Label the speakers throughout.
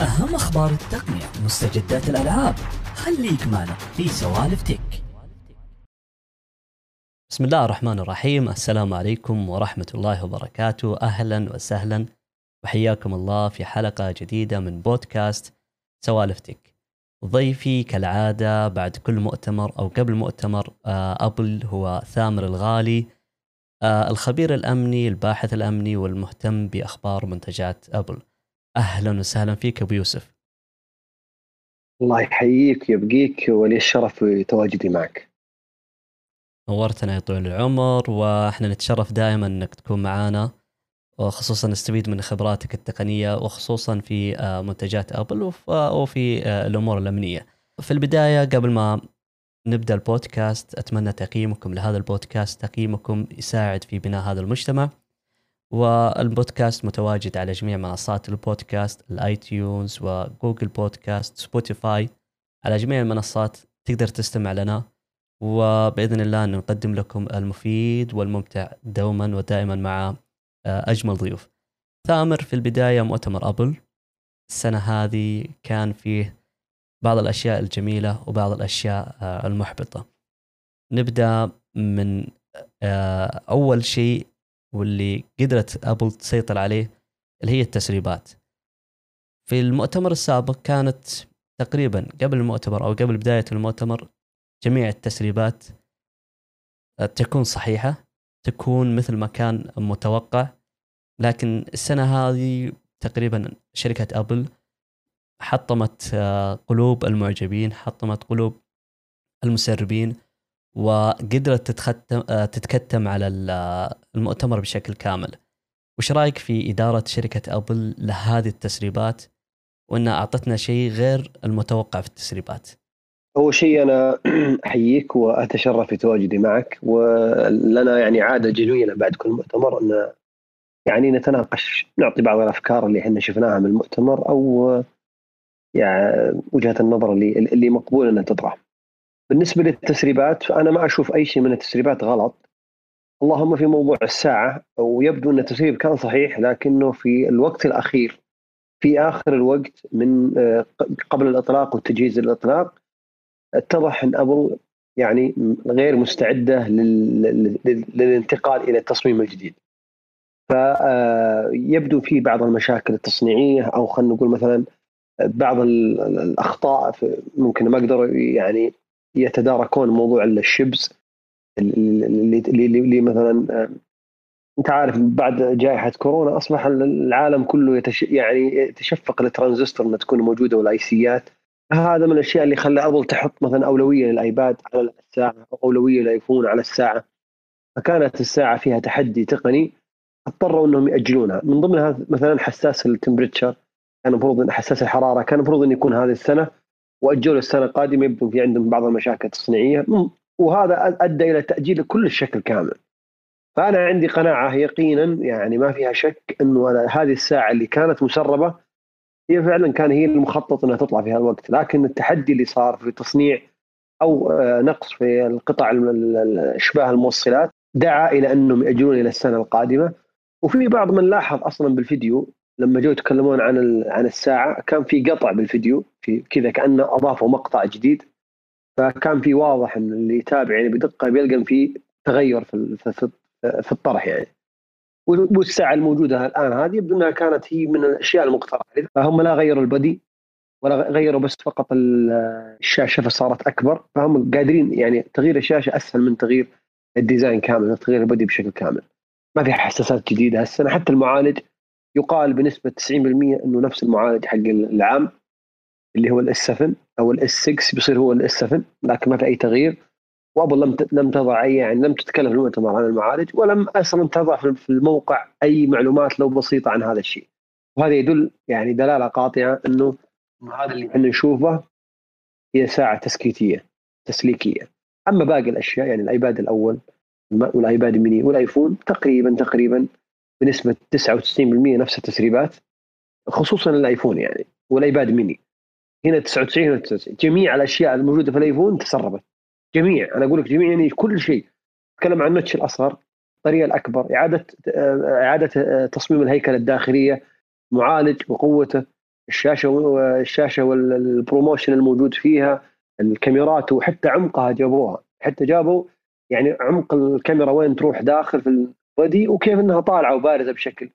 Speaker 1: أهم أخبار التقنية مستجدات الألعاب. خليك معنا في سوالف تك.
Speaker 2: بسم الله الرحمن الرحيم. السلام عليكم ورحمة الله وبركاته. أهلا وسهلا. وحياكم الله في حلقة جديدة من بودكاست سوالف تك. ضيفي كالعادة بعد كل مؤتمر أو قبل مؤتمر آه، أبل هو ثامر الغالي آه، الخبير الأمني الباحث الأمني والمهتم بأخبار منتجات أبل. أهلا وسهلا فيك أبو يوسف
Speaker 3: الله يحييك ويبقيك ولي الشرف تواجدي معك
Speaker 2: نورتنا يا طويل العمر وإحنا نتشرف دائما إنك تكون معنا وخصوصا نستفيد من خبراتك التقنية وخصوصا في آه، منتجات أبل وف- وفي آه، الأمور الأمنية. في البداية قبل ما نبدأ البودكاست أتمنى تقييمكم لهذا البودكاست، تقييمكم يساعد في بناء هذا المجتمع. والبودكاست متواجد على جميع منصات البودكاست الاي تيونز وجوجل بودكاست سبوتيفاي على جميع المنصات تقدر تستمع لنا وبإذن الله أن نقدم لكم المفيد والممتع دوما ودائما مع آه، أجمل ضيوف. ثامر في البداية مؤتمر أبل السنة هذه كان فيه بعض الأشياء الجميلة وبعض الأشياء آه، المحبطة. نبدأ من آه، أول شيء واللي قدرت أبل تسيطر عليه اللي هي التسريبات. في المؤتمر السابق كانت تقريبا قبل المؤتمر أو قبل بداية المؤتمر جميع التسريبات آه، تكون صحيحة تكون مثل ما كان متوقع لكن السنة هذه تقريبا شركة أبل حطمت آه، قلوب المعجبين حطمت قلوب المسربين وقدرت تتختم آه، تتكتم على آه، المؤتمر بشكل كامل. وش رأيك في إدارة شركة أبل لهذه التسريبات؟ وإنها أعطتنا شيء غير المتوقع في التسريبات.
Speaker 3: أول شيء أنا أحييك وأتشرف بتواجدي معك ولنا يعني عادة جميله بعد كل مؤتمر أن يعني نتناقش نعطي بعض الأفكار اللي إحنا شفناها من المؤتمر أو يعني وجهة النظر اللي اللي مقبول انها تطرح. بالنسبة للتسريبات فانا ما أشوف أي شيء من التسريبات غلط اللهم في موضوع الساعة ويبدو أن التسريب كان صحيح لكنه في الوقت الأخير في آخر الوقت من آه، قبل الإطلاق والتجهيز للاطلاق اتضح أن ابل يعني غير مستعدة لل- لل- للانتقال إلى التصميم الجديد. فيبدو في بعض المشاكل التصنيعية أو خلينا نقول مثلا بعض ال- ال- الاخطاء ممكن ما قدروا يعني يتداركون موضوع الشبز اللي اللي, مثلا آه، أنت عارف بعد جائحة كورونا أصبح العالم كله يتش يعني يتشفق الترانزستور إنها تكون موجودة وال IC ات هذا من الأشياء اللي خلى أبل تحط مثلا أولوية للآيباد على الساعة أو أولوية للآيفون على الساعة. فكانت الساعة فيها تحدي تقني اضطروا إنهم يأجلونها. من ضمنها مثلا حساس التمبريتشر. كان المفروض حساس الحرارة. كان المفروض انه يكون هذه السنة. واجلوا السنة القادمة يبدو في عندهم بعض المشاكل التصنيعية. وهذا أدى إلى تأجيل كل الشكل كامل. فأنا عندي قناعة يقينا يعني ما فيها شك إنه هذه الساعة اللي كانت مسربة هي فعلا كان هي المخطط إنها تطلع في هالوقت. لكن التحدي اللي صار في تصنيع أو آه، نقص في القطع ال- ال- ال- اشباه الموصلات دعا إلى أنهم يأجلون إلى السنة القادمة. وفي بعض من لاحظ أصلا بالفيديو لما جو يتكلمون عن عن الساعة كان في قطع بالفيديو في كذا كأنه أضافوا مقطع جديد. فكان في واضح إن اللي يتابع يعني بدقة بيلقى في تغير في في, الطرح يعني. والساعة الموجودة الآن هذه يبدو انها كانت هي من الأشياء المقترحة. فهم لا غيروا البدي ولا غيروا بس فقط ال- الشاشة فصارت أكبر. فهم قادرين يعني تغيير الشاشة أسهل من تغيير ال design كامل تغيير ال body بشكل كامل. ما في حساسات جديدة هالسنة حتى المعالج يقال بنسبة 90% إنه نفس المعالج حق العام اللي هو ال S 7 أو ال S 6 بيصير هو ال S 7 لكن ما في أي تغيير. وابل لم لم تضع أي يعني لم تتكلم في المؤتمر عن المعالج ولم أصلا تضع في الموقع أي معلومات لو بسيطة عن هذا الشيء. وهذا يدل يعني دلالة قاطعة إنه هذا اللي إحنا نشوفه هي ساعة تسليكية تسليكية. أما باقي الأشياء يعني الآيباد الأول والآيباد ميني والآيفون تقريبا تقريبا بنسبة 99% نفس التسريبات خصوصا الآيفون يعني والآيباد ميني. هنا 99 هنا 99 جميع الأشياء الموجودة في الآيفون تسربت. جميع أنا أقول لك جميع يعني كل شيء. أتكلم عن ال notch الأصغر البطارية الأكبر إعادة إعادة تصميم الهيكلة الداخلية معالج وقوته الشاشة والشاشه وال ProMotion الموجود فيها الكاميرات وحتى عمقها جابوها. حتى جابوا يعني عمق الكاميرا وين تروح داخل في ال body وكيف إنها طالعة وبارزة بشكل.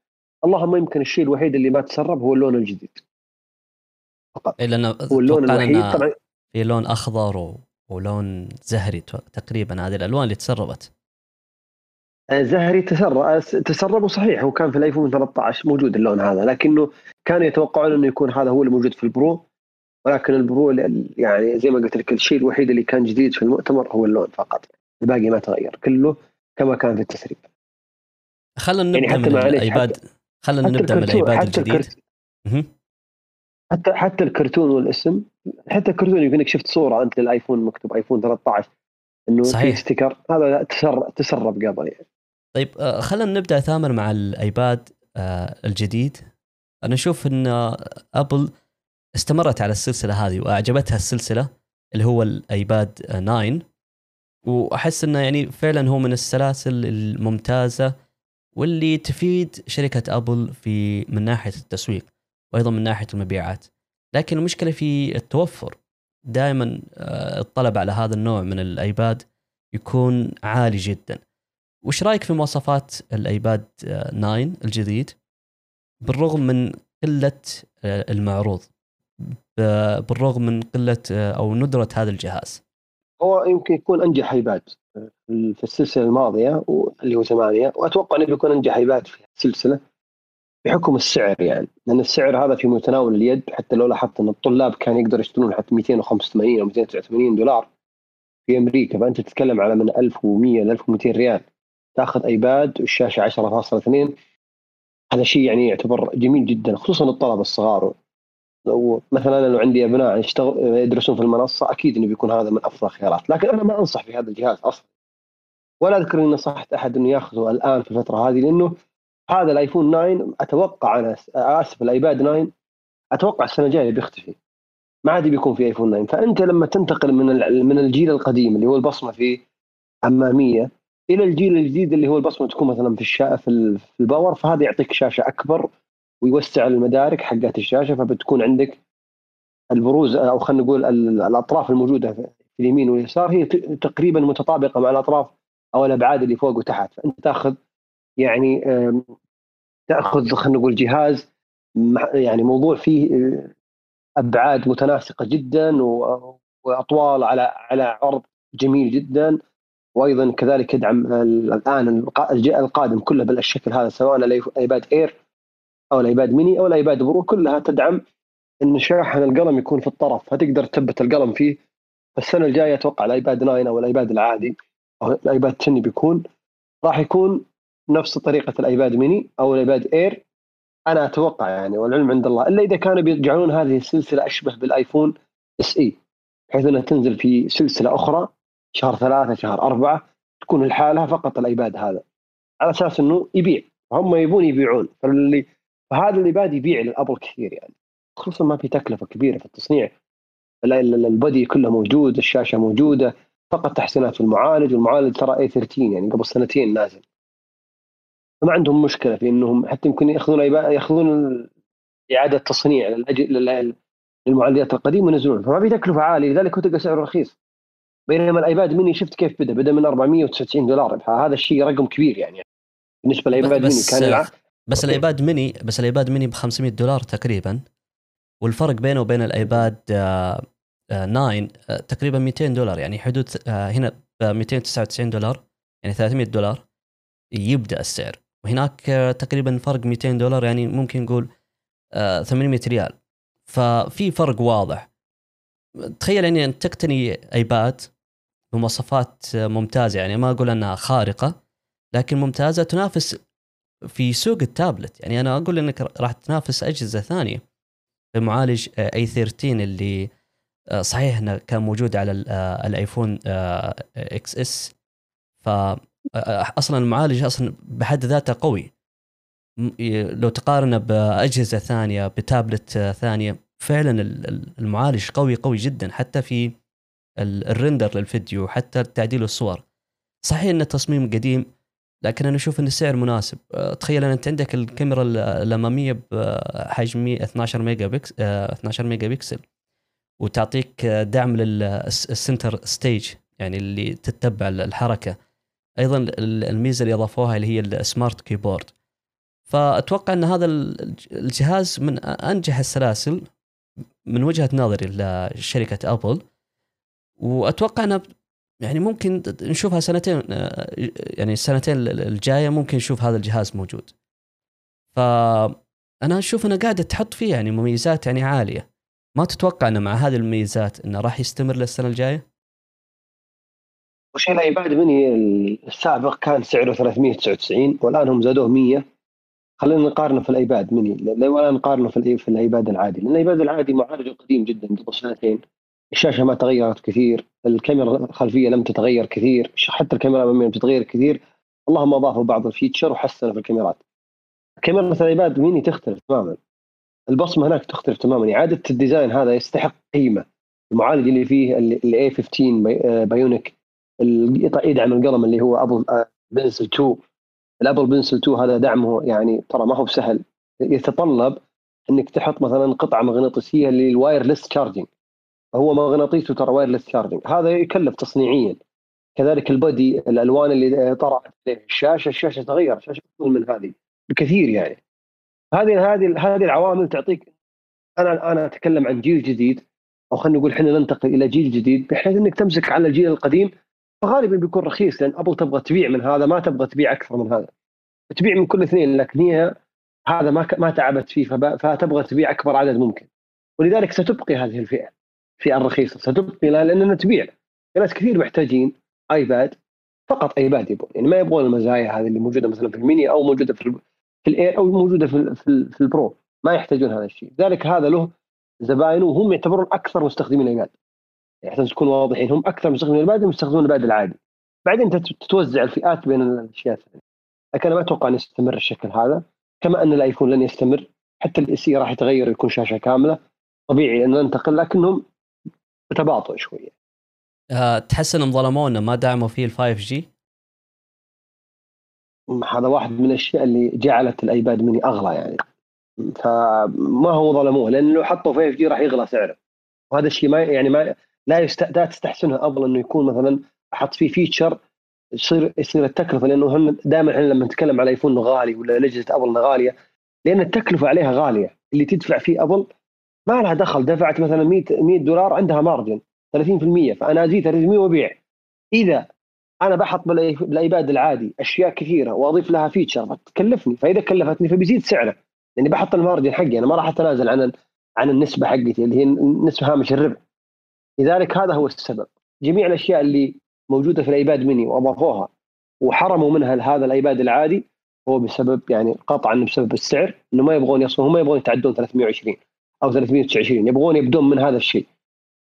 Speaker 3: اللهم يمكن الشيء الوحيد اللي ما تسرب هو اللون الجديد.
Speaker 2: فقط. لأن هو اللون الوحيد طبعا. في لون أخضر و... ولون زهري تقريبا هذه الألوان اللي تسربت.
Speaker 3: آه، زهري تسرب آه، تسربوا صحيح هو كان في الأيفون 13 موجود اللون هذا لكنه كانوا يتوقعون إنه يكون هذا هو اللي موجود في ال Pro. ولكن ال Pro يعني زي ما قلت لك الشيء الوحيد اللي كان جديد في المؤتمر هو اللون فقط. الباقي ما تغير. كله كما كان في التسريب.
Speaker 2: خلينا نبدأ يعني حتى من الايباد خلينا نبدأ من الايباد الجديد.
Speaker 3: حتى حتى الكرتون والاسم حتى الكرتون يمكن شفت صورة أنت للآيفون مكتوب آيفون 13 إنه صحيح. sticker هذا تسرب تسرب قبل يعني.
Speaker 2: طيب آه، خلينا نبدأ ثامر مع الآيباد آه، الجديد. أنا أشوف إن أبل استمرت على السلسلة هذه وأعجبتها السلسلة اللي هو الآيباد 9 وأحس إنه يعني فعلا هو من السلاسل الممتازة واللي تفيد شركة أبل في من ناحية التسويق وأيضا من ناحية المبيعات. لكن المشكلة في التوفر. دائما آه، الطلب على هذا النوع من الأيباد يكون عالي جدا. وش رأيك في مواصفات الأيباد 9 الجديد؟ بالرغم من قلة آه، المعروض. بالرغم من قلة آه، أو ندرة هذا الجهاز.
Speaker 3: هو يمكن يكون أنجح ايباد في السلسلة الماضية اللي هو ثمانيه وأتوقع إنه بيكون أنجح ايباد في السلسلة بحكم السعر يعني. لأن السعر هذا في متناول اليد حتى لو لاحظت إن الطلاب كانوا يقدروا يشترون حتى 285 أو 289 دولار في أمريكا. فأنت تتكلم على من 1100 ل 1200 ريال. تأخذ أيباد والشاشة 10.2 هذا شيء يعني يعتبر جميل جدا خصوصا الطلبة الصغار. لو مثلا لو عندي أبناء يشتغل يدرسون في المنصة أكيد إنه بيكون هذا من أفضل الخيارات. لكن أنا ما أنصح في هذا الجهاز أصلا. ولا أذكر إني نصحت أحد إنه ياخذه الآن في الفترة هذه لأنه هذا الآيفون 9 أتوقع أنا آسف الآيباد 9 أتوقع السنة الجاية بيختفي. ما عاد بيكون في آيفون 9 فأنت لما تنتقل من من الجيل القديم اللي هو البصمة الأمامية إلى الجيل الجديد اللي هو البصمة تكون مثلا في الشا في ال power فهذا يعطيك شاشة أكبر ويوسع المدارك حقات الشاشة فبتكون عندك البروز أو خلينا نقول الأطراف الموجودة في اليمين واليسار هي تقريبا متطابقة مع الأطراف أو الأبعاد اللي فوق وتحت. فأنت تأخذ يعني تأخذ خلينا نقول جهاز يعني موضوع فيه آه، أبعاد متناسقة جدا وأطوال على على عرض جميل جدا. وأيضا كذلك يدعم الآن القادم كله بالشكل هذا سواء الأيباد Air أو الايباد ميني أو الايباد Pro كلها تدعم إن شاحن القلم يكون في الطرف فتقدر تثبت القلم فيه. السنة الجاية أتوقع الايباد 9 أو الايباد العادي أو الايباد 10 بيكون. راح يكون نفس طريقة الايباد ميني أو الايباد Air. أنا أتوقع يعني والعلم عند الله إلا إذا كانوا بيجعلون هذه السلسلة أشبه بالآيفون SE بحيث إنها تنزل في سلسلة أخرى شهر ثلاثة شهر أربعة تكون لحالها فقط الايباد هذا. على أساس إنه يبيع هم يبون يبيعون فاللي فهذا اللي بادي يبيع لأبل كثير يعني. خصوصا ما في تكلفة كبيرة في التصنيع. ال body كله موجود الشاشة موجودة فقط تحسينات في المعالج والمعالج ترى A 13 يعني قبل سنتين نازل. فما عندهم مشكلة في إنهم حتى يمكن يأخذون يأخذون إعادة تصنيع للمعالجات القديمة وينزلون. فما في تكلفة عالية لذلك هو تلقى سعره رخيص. بينما الآيباد ميني شفت كيف بدأ بدأ من 499 دولار. فهذا الشيء رقم كبير يعني. بالنسبة للآيباد ميني كان
Speaker 2: بس الإيباد ميني بس الإيباد ميني ب 500 دولار تقريبا والفرق بينه وبين الإيباد 9 آه، آه، تقريبا 200 دولار يعني حدود آه، هنا ب 299 دولار يعني 300 دولار يبدأ السعر. وهناك تقريبا فرق 200 دولار يعني ممكن نقول 800 ريال. ففي فرق واضح. تخيل يعني ان تقتني إيباد بمواصفات ممتازة يعني ما أقول أنها خارقة لكن ممتازة تنافس في سوق التابلت. يعني أنا أقول إنك راح تنافس أجهزة ثانية. بمعالج A 13 اللي آه، صحيح إنه كان موجود على آه، الآيفون XS ف آه، أصلا المعالج أصلا بحد ذاته قوي. لو تقارنه بأجهزة ثانية بتابلت ثانية فعلا المعالج قوي قوي جدا. حتى في ال render للفيديو حتى تعديل الصور. صحيح إن التصميم قديم لكن أنا أشوف إن السعر مناسب. آه، تخيل ان أنت عندك الكاميرا ال- الأمامية بحجم 100 12 mega pix آه، 12 ميجا بكسل وتعطيك آه، دعم لل Center Stage يعني اللي تتبع الحركة. أيضا ال- الميزة اللي أضافوها اللي هي ال smart keyboard فأتوقع إن هذا ال- الجهاز من أنجح السلاسل من وجهة نظري لشركة أبل. وأتوقع إنها يعني ممكن نشوفها سنتين آه، يعني السنتين الجاية ممكن نشوف هذا الجهاز موجود. فانا أشوف انها قاعدة تحط فيه يعني مميزات يعني عالية. ما تتوقع إنه مع هذه المميزات إنه راح يستمر للسنة الجاية؟
Speaker 3: وشيء الايباد ميني السابق كان سعره 399 والآن هم زادوه 100 خلينا نقارنه في الأيباد ميني لا ولا نقارنه في الأيباد العادي لأن الأيباد العادي معالجه قديم جدا قبل سنتين الشاشة ما تغيرت كثير الكاميرا الخلفية لم تتغير كثير حتى الكاميرا الاماميه لم تتغير كثير. اللهم اضافوا بعض ال feature وحسنوا في الكاميرات. كاميرا الايباد ميني تختلف تماما. البصمة هناك تختلف تماما. إعادة ال design هذا يستحق قيمة. المعالج اللي فيه ال A 15 Bi- آه، Bionic يدعم القلم اللي هو Apple Pencil 2 ال Apple Pencil 2 هذا دعمه يعني ترى ما هو بسهل. يتطلب إنك تحط مثلا قطعة مغناطيسية لل wireless charging هو مغناطيسه ترى wireless charging هذا يكلف تصنيعيا. كذلك ال body الألوان اللي عليه الشاشة الشاشة تغير الشاشة افضل من هذه بكثير يعني. هذه هذه هذه العوامل تعطيك أنا أنا أتكلم عن جيل جديد أو خلينا نقول إحنا ننتقل إلى جيل جديد بحيث إنك تمسك على الجيل القديم فغالبا بيكون رخيص لأن ابل تبغى تبيع من هذا ما تبغى تبيع أكثر من هذا. تبيع من كل اثنين لكن هي هذا ما ما تعبت فيه فتبغى تبيع أكبر عدد ممكن. ولذلك ستبقي هذه الفئة. الفئه الرخيصه ستبقي لها لانها تبيع في ناس كثير محتاجين آيباد فقط آيباد يبغون يعني ما يبغون المزايا هذه اللي موجودة مثلا في الميني أو موجودة في في ال Air أو موجودة في في, في ال Pro. ما يحتاجون هذا الشيء. لذلك هذا له زباينه وهم يعتبرون أكثر مستخدمين الايباد يعني تكون واضحين هم أكثر مستخدمين الايباد يستخدمون الايباد العادي. بعدين تت- تتوزع الفئات بين الأشياء الثانية. لكن أنا ما أتوقع أن يستمر الشكل هذا. كما أن الآيفون لن يستمر. حتى ال S راح يتغير يكون شاشة كاملة. طبيعي أن ننتقل لكنهم بتباطؤ شوية.
Speaker 2: أه تحس إنهم ظلمونا ما دعموا فيه ال 5 G؟
Speaker 3: هذا واحد من الأشياء اللي جعلت الأيباد ميني اغلى يعني. فما هو ظلموه لأنه لو حطوا 5 G راح يغلى سعره. وهذا الشيء ما يعني ما لا يست... لا تستحسنها ابل إنه يكون مثلا أحط فيه feature يصير يصير التكلفة لأنه هم دائما إحنا لما نتكلم على ايفون غالي ولا اجهزه أبل غالية لأن التكلفة عليها غالية. اللي تدفع فيه أبل ما لها دخل دفعت مثلا 100 100 دولار عندها margin 30% فأنا أزيد 300 وأبيع. إذا أنا بحط بالإيباد العادي أشياء كثيرة وأضيف لها feature فتكلفني فإذا كلفتني فبيزيد سعره. لاني بحط ال margin حقي أنا ما راح أتنازل عن عن النسبة حقتي اللي هي نسبة هامش الربح. لذلك هذا هو السبب. جميع الأشياء اللي موجودة في الإيباد ميني وأضافوها وحرموا منها هذا الإيباد العادي هو بسبب يعني قطعا بسبب السعر إنه ما يبغون يصلون هم يبغون يتعدون 320 أو 329 يبغون يبدون من هذا الشيء.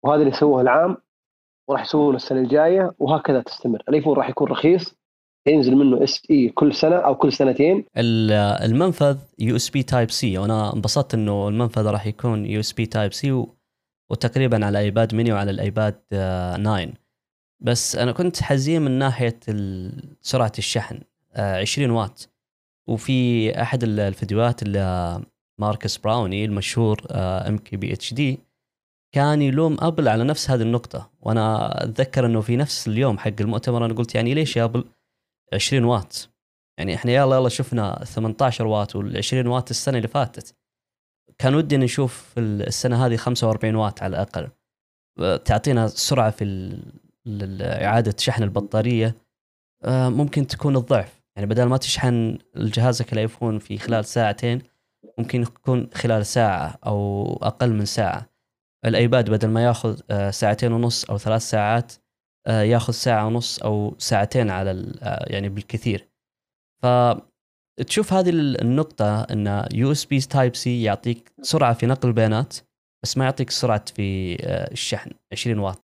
Speaker 3: وهذا اللي سووه العام وراح يسوونه السنة الجاية وهكذا تستمر. الإيفون راح يكون رخيص ينزل منه SE كل سنة أو كل سنتين.
Speaker 2: ال- المنفذ USB Type-C وأنا انبسطت إنه المنفذ راح يكون USB Type-C وتقريبا على ايباد ميني وعلى الايباد آه، 9 بس أنا كنت حزين من ناحية سرعة الشحن آه، 20 واط. وفي أحد ال- الفيديوهات اللي ماركيز براونلي المشهور ام كي بي اتش دي كان يلوم أبل على نفس هذه النقطة. وأنا أتذكر إنه في نفس اليوم حق المؤتمر أنا قلت يعني ليش يا أبل 20 واط؟ يعني إحنا يلا يلا شفنا 18 واط وال 20 واط السنة اللي فاتت. كان ودي نشوف السنة هذه 45 واط على الأقل. تعطينا سرعة في اعاده شحن البطارية. آه، ممكن تكون الضعف. يعني بدل ما تشحن جهازك الآيفون في خلال ساعتين ممكن يكون خلال ساعة أو أقل من ساعة. الآيباد بدل ما ياخذ آه، ساعتين ونص أو ثلاث ساعات آه، ياخذ ساعة ونص أو ساعتين على آه، يعني بالكثير. فتشوف هذه النقطة إن USB Type-C يعطيك سرعة في نقل البيانات بس ما يعطيك سرعة في الشحن 20 واط.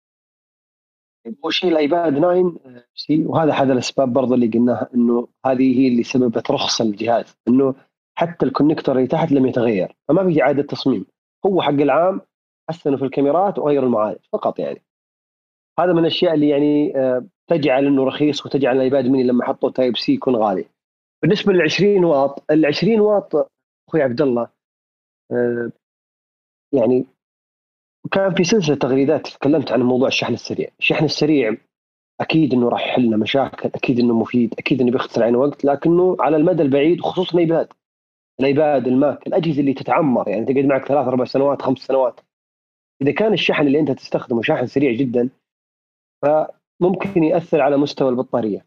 Speaker 3: وشيء الآيباد 9 سي وهذا احد الأسباب برضه اللي قلناها إنه هذه هي اللي سببت رخص الجهاز. إنه حتى ال connector اللي تحت لم يتغير فما في اعاده تصميم هو حق العام حسنوا في الكاميرات وغيروا المعالج فقط يعني. هذا من الأشياء اللي يعني آه، تجعل إنه رخيص وتجعل الآيباد ميني لما حطوا Type-C يكون غالي. بالنسبة لل 20 واط ال 20 واط أخوي عبد الله آه، يعني كان في سلسلة تغريدات تكلمت عن موضوع الشحن السريع، الشحن السريع أكيد إنه راح يحل مشاكل، أكيد إنه مفيد، أكيد إنه بيختصر علينا وقت، لكنه على المدى البعيد خصوصا الآيباد. الايباد الماك. الأجهزة اللي تتعمر يعني تقعد معك ثلاث أربع سنوات خمس سنوات. إذا كان الشحن اللي أنت تستخدمه شاحن سريع جدا فممكن يأثر على مستوى البطارية.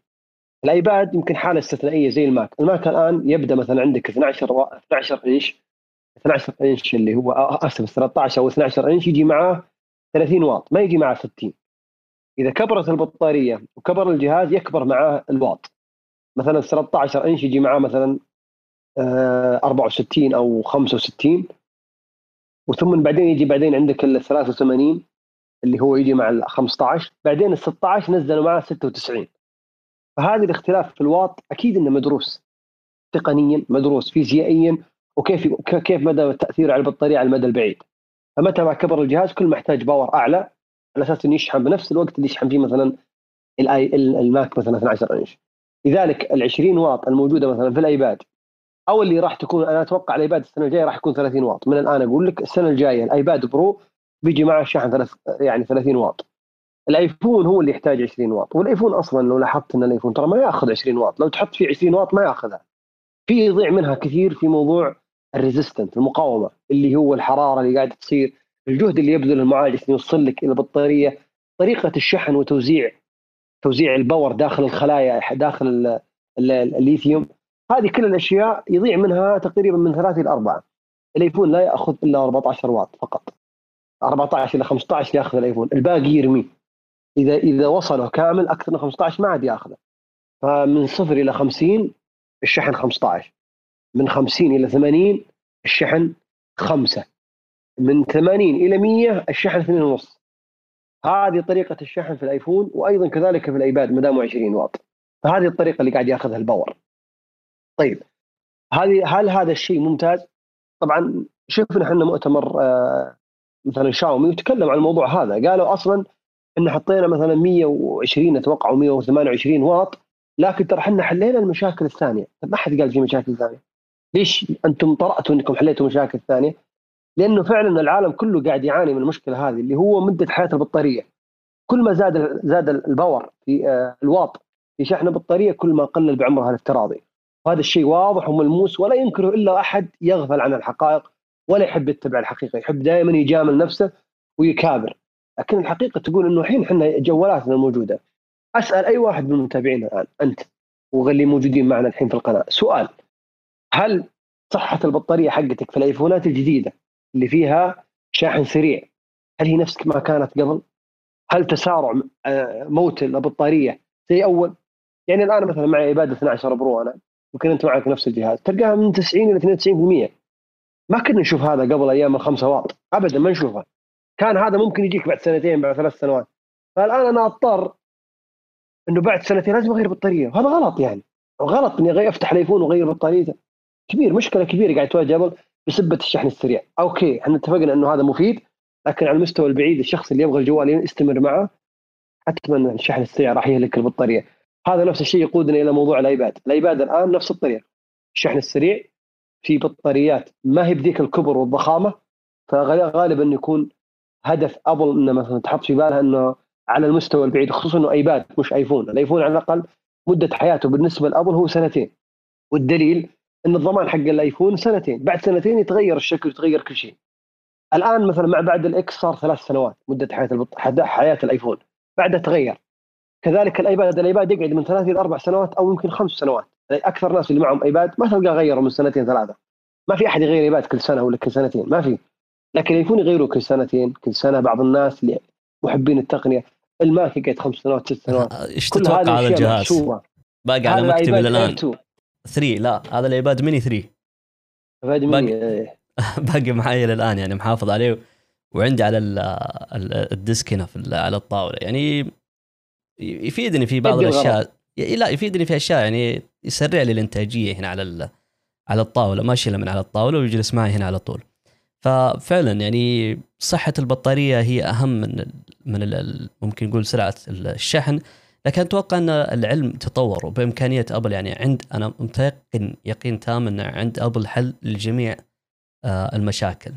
Speaker 3: الآيباد يمكن حالة استثنائية زي الماك. الماك الآن يبدأ مثلا عندك 12 و... 12 إنش 12 إنش اللي هو اسف 13 أو 12 إنش يجي معاه 30 واط. ما يجي معاه 60 إذا كبرت البطارية وكبر الجهاز يكبر معاه الواط. مثلا 13 إنش يجي معاه مثلا 64 أو 65 وثم بعدين يجي بعدين عندك ال 83 اللي هو يجي مع ال 15 بعدين ال 16 نزلوا معاه 96 فهذا الاختلاف في الواط أكيد إنه مدروس. تقنيا مدروس فيزيائيا وكيف كيف مدى تأثيره على البطارية على المدى البعيد. فمتى ما كبر الجهاز كل ما يحتاج power أعلى على أساس إنه يشحن بنفس الوقت اللي يشحن فيه مثلا الماك مثلا 12 إنش. لذلك ال 20 واط الموجودة مثلا في الآيباد أو اللي راح تكون أنا أتوقع الإيباد السنة الجاية راح يكون 30 واط. من الآن أقول لك السنة الجاية الإيباد برو بيجي معه شاحن ثلاث يعني 30 واط. الأيفون هو اللي يحتاج 20 واط. والإيفون أصلا لو لاحظت إن الإيفون ترى ما ياخذ 20 واط. لو تحط فيه 20 واط ما ياخذها. في يضيع منها كثير في موضوع ال resistance المقاومة اللي هو الحرارة اللي قاعدة تصير الجهد اللي يبذل المعالج يوصل لك إلى البطاريه طريقة الشحن وتوزيع توزيع ال power داخل الخلايا داخل الليثيوم هذه كل الأشياء يضيع منها تقريبا من ثلاثة إلى أربعة. الآيفون لا يأخذ إلا 14 واط فقط. 14 إلى 15 يأخذ الآيفون. الباقي يرميه إذا إذا وصله كامل أكثر من 15 ما عاد يأخذه. فمن صفر إلى 50 الشحن 15 من 50 إلى 80 الشحن 5 من 80 إلى 100 الشحن 2.5 هذه طريقة الشحن في الآيفون وأيضا كذلك في الآيباد ما دامه 20 واط. فهذه الطريقة اللي قاعد يأخذها ال power. طيب هذه هل هذا الشيء ممتاز؟ طبعا شفنا إحنا مؤتمر آه، مثلا شاومي وتكلم عن الموضوع هذا قالوا أصلا إن حطينا مثلا 120 أتوقع 128 واط لكن ترى إحنا حلينا المشاكل الثانية. ما حد قال في مشاكل ثانية. ليش أنتم طرأتوا إنكم حليتوا مشاكل ثانية؟ لأنه فعلا العالم كله قاعد يعاني من المشكلة هذه اللي هو مدة حياة البطارية. كل ما زاد زاد الباور في آه، الواط في شحن البطارية كل ما قلل بعمرها الافتراضي. وهذا الشيء واضح وملموس ولا ينكره إلا أحد يغفل عن الحقائق ولا يحب يتبع الحقيقة يحب دائما يجامل نفسه ويكابر لكن الحقيقة تقول إنه الحين إحنا جوالاتنا موجودة أسأل أي واحد من المتابعين الآن أنت واللي موجودين معنا الحين في القناة سؤال هل صحة البطارية حقتك في الآيفونات الجديدة اللي فيها شاحن سريع هل هي نفس ما كانت قبل؟ هل تسارع آه، موت البطارية زي أول؟ يعني الآن مثلا معي ايباد 12 برو أنا انت معك نفس الجهاز. تلقاها من 90 إلى 92% ما كنا نشوف هذا قبل أيام الخمسة واط. ابدا ما نشوفه. كان هذا ممكن يجيك بعد سنتين بعد ثلاث سنوات. فالآن أنا أضطر إنه بعد سنتين لازم أغير بطاريه وهذا غلط يعني. غلط إني أفتح الأيفون وأغير بطاريته كبير مشكلة كبيرة قاعد تواجه أبل بسبة الشحن السريع. okay إحنا اتفقنا إنه هذا مفيد لكن على المستوى البعيد الشخص اللي يبغى الجوال يستمر معه حتما الشحن السريع راح يهلك البطارية. هذا نفس الشيء يقودنا إلى موضوع الآيباد. الآيباد الآن نفس الطريقة. الشحن السريع في بطاريات ما هي بذيك الكبر والضخامة فغالبا يكون هدف أبل إنه مثلا تحط في بالها إنه على المستوى البعيد خصوصا إنه آيباد مش آيفون. الآيفون على الأقل مدة حياته بالنسبة لأبل هو سنتين. والدليل إن الضمان حق الآيفون سنتين. بعد سنتين يتغير الشكل يتغير كل شيء. الآن مثلا مع بعد الإكس صار ثلاث سنوات مدة حياة البط... حياة الآيفون. بعدها تغير. كذلك الآيباد الآيباد يقعد من ثلاث إلى أربع سنوات أو يمكن خمس سنوات. يعني أكثر ناس اللي معهم آيباد ما تلقى غيروا من سنتين ثلاثة. ما في أحد يغير آيباد كل سنة ولا كل سنتين ما في. لكن يكون يغيروا كل سنتين كل سنة بعض الناس اللي محبين التقنية الماك يقعد خمس سنوات ست سنوات.
Speaker 2: إيش تتوقع هذا الجهاز؟ باقي على مكتبي الآن. 3 لا هذا الآيباد ميني 3
Speaker 3: آيباد ميني إيه.
Speaker 2: باقي معي الان يعني محافظ عليه. وعندي على ال desk هنا في على الطاولة. يعني يفيدني في بعض الأشياء. لا يفيدني في أشياء يعني يسرع لي الإنتاجية هنا على على الطاولة. ما أشيلها من على الطاولة ويجلس معي هنا على طول. ففعلا يعني صحة البطارية هي أهم من من ممكن نقول سرعة الشحن. لكن أتوقع أن العلم تطور وبامكانيه أبل. يعني عند أنا متيقن يقين تام أن عند أبل حل لجميع آه، المشاكل.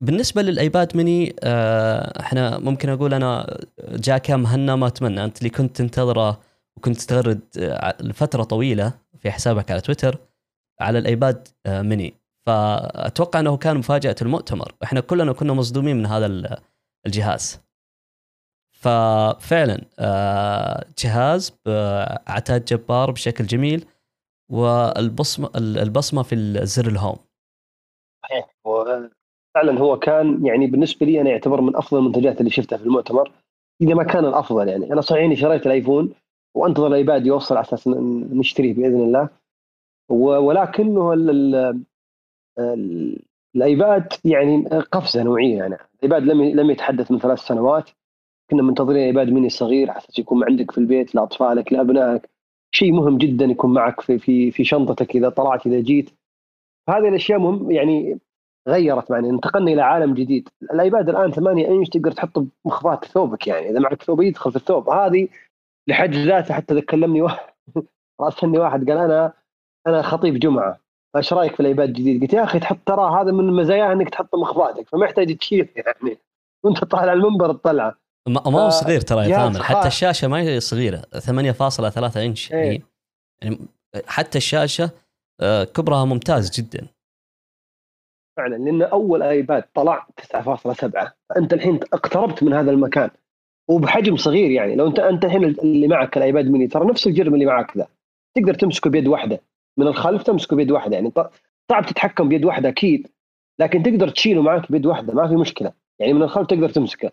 Speaker 2: بالنسبة للآيباد ميني آه، إحنا ممكن أقول أنا جاء كم مهنا ما أتمنى. أنت اللي كنت تنتظره وكنت تغرد آه، لفترة طويلة في حسابك على تويتر على الآيباد آه، ميني. فأتوقع أنه كان مفاجأة المؤتمر. إحنا كلنا كنا مصدومين من هذا ال- الجهاز. ففعلا جهاز بعتاد جبار بشكل جميل والبصمه البصمة في الزر ال
Speaker 3: home. صحيح. فعلا هو كان يعني بالنسبة لي أنا يعتبر من أفضل المنتجات اللي شفتها في المؤتمر إذا ما كان الأفضل يعني. أنا صحيح إني شريت الآيفون وأنتظر الإيباد يوصل على أساس نشتريه بإذن الله. ولكنه ال- ال- ال- الإيباد يعني قفزة نوعية يعني. الإيباد لم لم يتحدث من ثلاث سنوات. كنا منتظرين إيباد ميني صغير على أساس يكون عندك في البيت لأطفالك لأبنائك. شيء مهم جدا يكون معك في في في شنطتك إذا طلعت إذا جيت. هذه الأشياء مهم يعني غيرت معنا انتقلنا إلى عالم جديد. الآيباد الآن 8 انش تقدر تحطه بمخبات ثوبك يعني إذا معك ثوب يدخل في الثوب. هذه لحد ذاته حتى كلمني واحد راسلني واحد قال أنا أنا خطيب جمعة. إيش رأيك في الآيباد الجديد؟ قلت يا أخي تحط ترى هذا من مزاياه إنك تحط مخباتك فما يحتاج تشيل يعني. وأنت طالع المنبر تطلعه
Speaker 2: ما ما هو صغير ترى يا ثامر حتى. الشاشة ما هي صغيرة 8.3 إنش.
Speaker 3: إيه.
Speaker 2: يعني يعني حتى الشاشة آه، كبرها ممتاز جدا.
Speaker 3: فعلا لأن أول آيباد طلع 9.7 فأنت الحين اقتربت من هذا المكان. وبحجم صغير يعني لو أنت أنت الحين اللي معك الآيباد ميني ترى نفس الجرم اللي معك ذا. تقدر تمسكه بيد واحدة. من الخلف تمسكه بيد واحدة. يعني صعب تتحكم بيد واحدة أكيد لكن تقدر تشيله معك بيد واحدة. ما في مشكلة. يعني من الخلف تقدر تمسكه.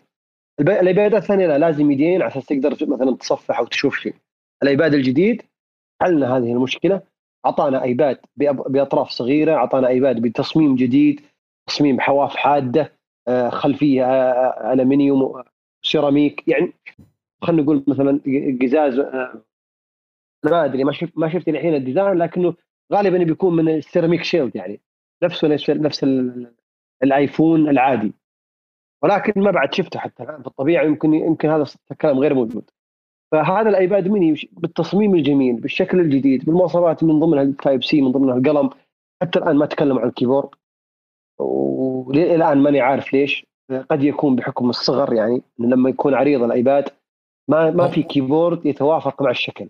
Speaker 3: الآيبادات الثانية لا لازم يدين على أساس تقدر مثلا تصفح أو تشوف شيء. الآيباد الجديد حلنا هذه المشكلة. أعطانا إيباد بأطراف صغيرة أعطانا إيباد بتصميم جديد تصميم حواف حادة آه، خلفية آه، آه، سيراميك يعني خلينا نقول مثلا قزاز ما أدري ما شفت ما شفت الحين ال design لكنه غالبا بيكون من ال ceramic shield يعني نفسه نفس نفس ال- الآيفون العادي. ولكن ما بعد شفته حتى الآن في الطبيعة يمكن يمكن هذا الكلام غير موجود. فهذا الإيباد ميني بالتصميم الجميل بالشكل الجديد بالمواصفات من ضمنها ال Type-C من ضمنها القلم. حتى الآن ما تكلم عن ال keyboard. الان ماني عارف ليش. قد يكون بحكم الصغر يعني لما يكون عريض الإيباد ما ما في keyboard يتوافق مع الشكل.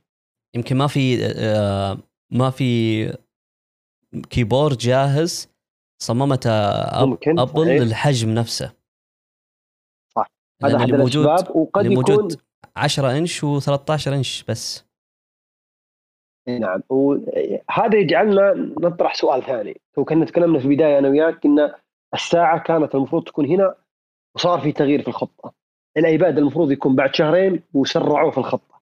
Speaker 2: يمكن ما في آه، ما في كيبورد جاهز صممته
Speaker 3: ممكن أبل.
Speaker 2: للحجم نفسه.
Speaker 3: صح. هذا
Speaker 2: أحد
Speaker 3: الأسباب وقد يكون
Speaker 2: موجود 10 إنش و13 إنش بس.
Speaker 3: نعم. وهذا يجعلنا نطرح سؤال ثاني. وكنا تكلمنا في البداية أنا وياك إن الساعة كانت المفروض تكون هنا وصار في تغيير في الخطة. الايباد المفروض يكون بعد شهرين وسرعوه في الخطة.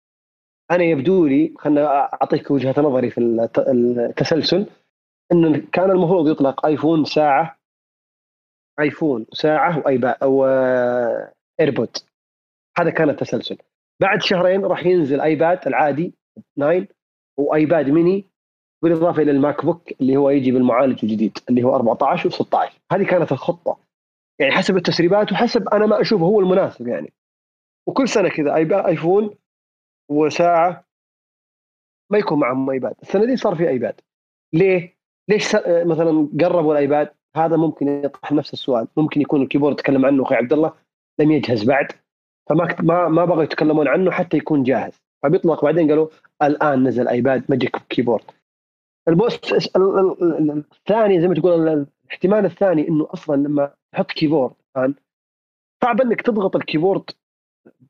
Speaker 3: أنا يبدو لي خلنا أعطيك وجهة نظري في الت- التسلسل انه كان المفروض يطلق آيفون ساعة آيفون ساعة وايباد أو آه، AirPod. هذا كان التسلسل. بعد شهرين راح ينزل آيباد العادي 9 وآيباد ميني بالإضافة إلى الماك بوك اللي هو يجي بالمعالج الجديد اللي هو 14 و16 هذه كانت الخطة. يعني حسب التسريبات وحسب أنا ما أشوفه هو المناسب يعني. وكل سنة كذا آيفون وساعة ما يكون معهم آيباد. السنة دي صار في آيباد. ليه؟ ليش مثلا قربوا الآيباد؟ هذا ممكن يطرح نفس السؤال. ممكن يكون ال keyboard تكلم عنه أخوي عبد الله لم يجهز بعد. فما ما ما بغوا يتكلمون عنه حتى يكون جاهز. فبيطلق بعدين قالوا الآن نزل ايباد Magic Keyboard البوست ال- ال- ال- الثاني زي ما تقول ال- الاحتمال الثاني إنه أصلا لما تحط كيبورد الآن صعب إنك تضغط ال keyboard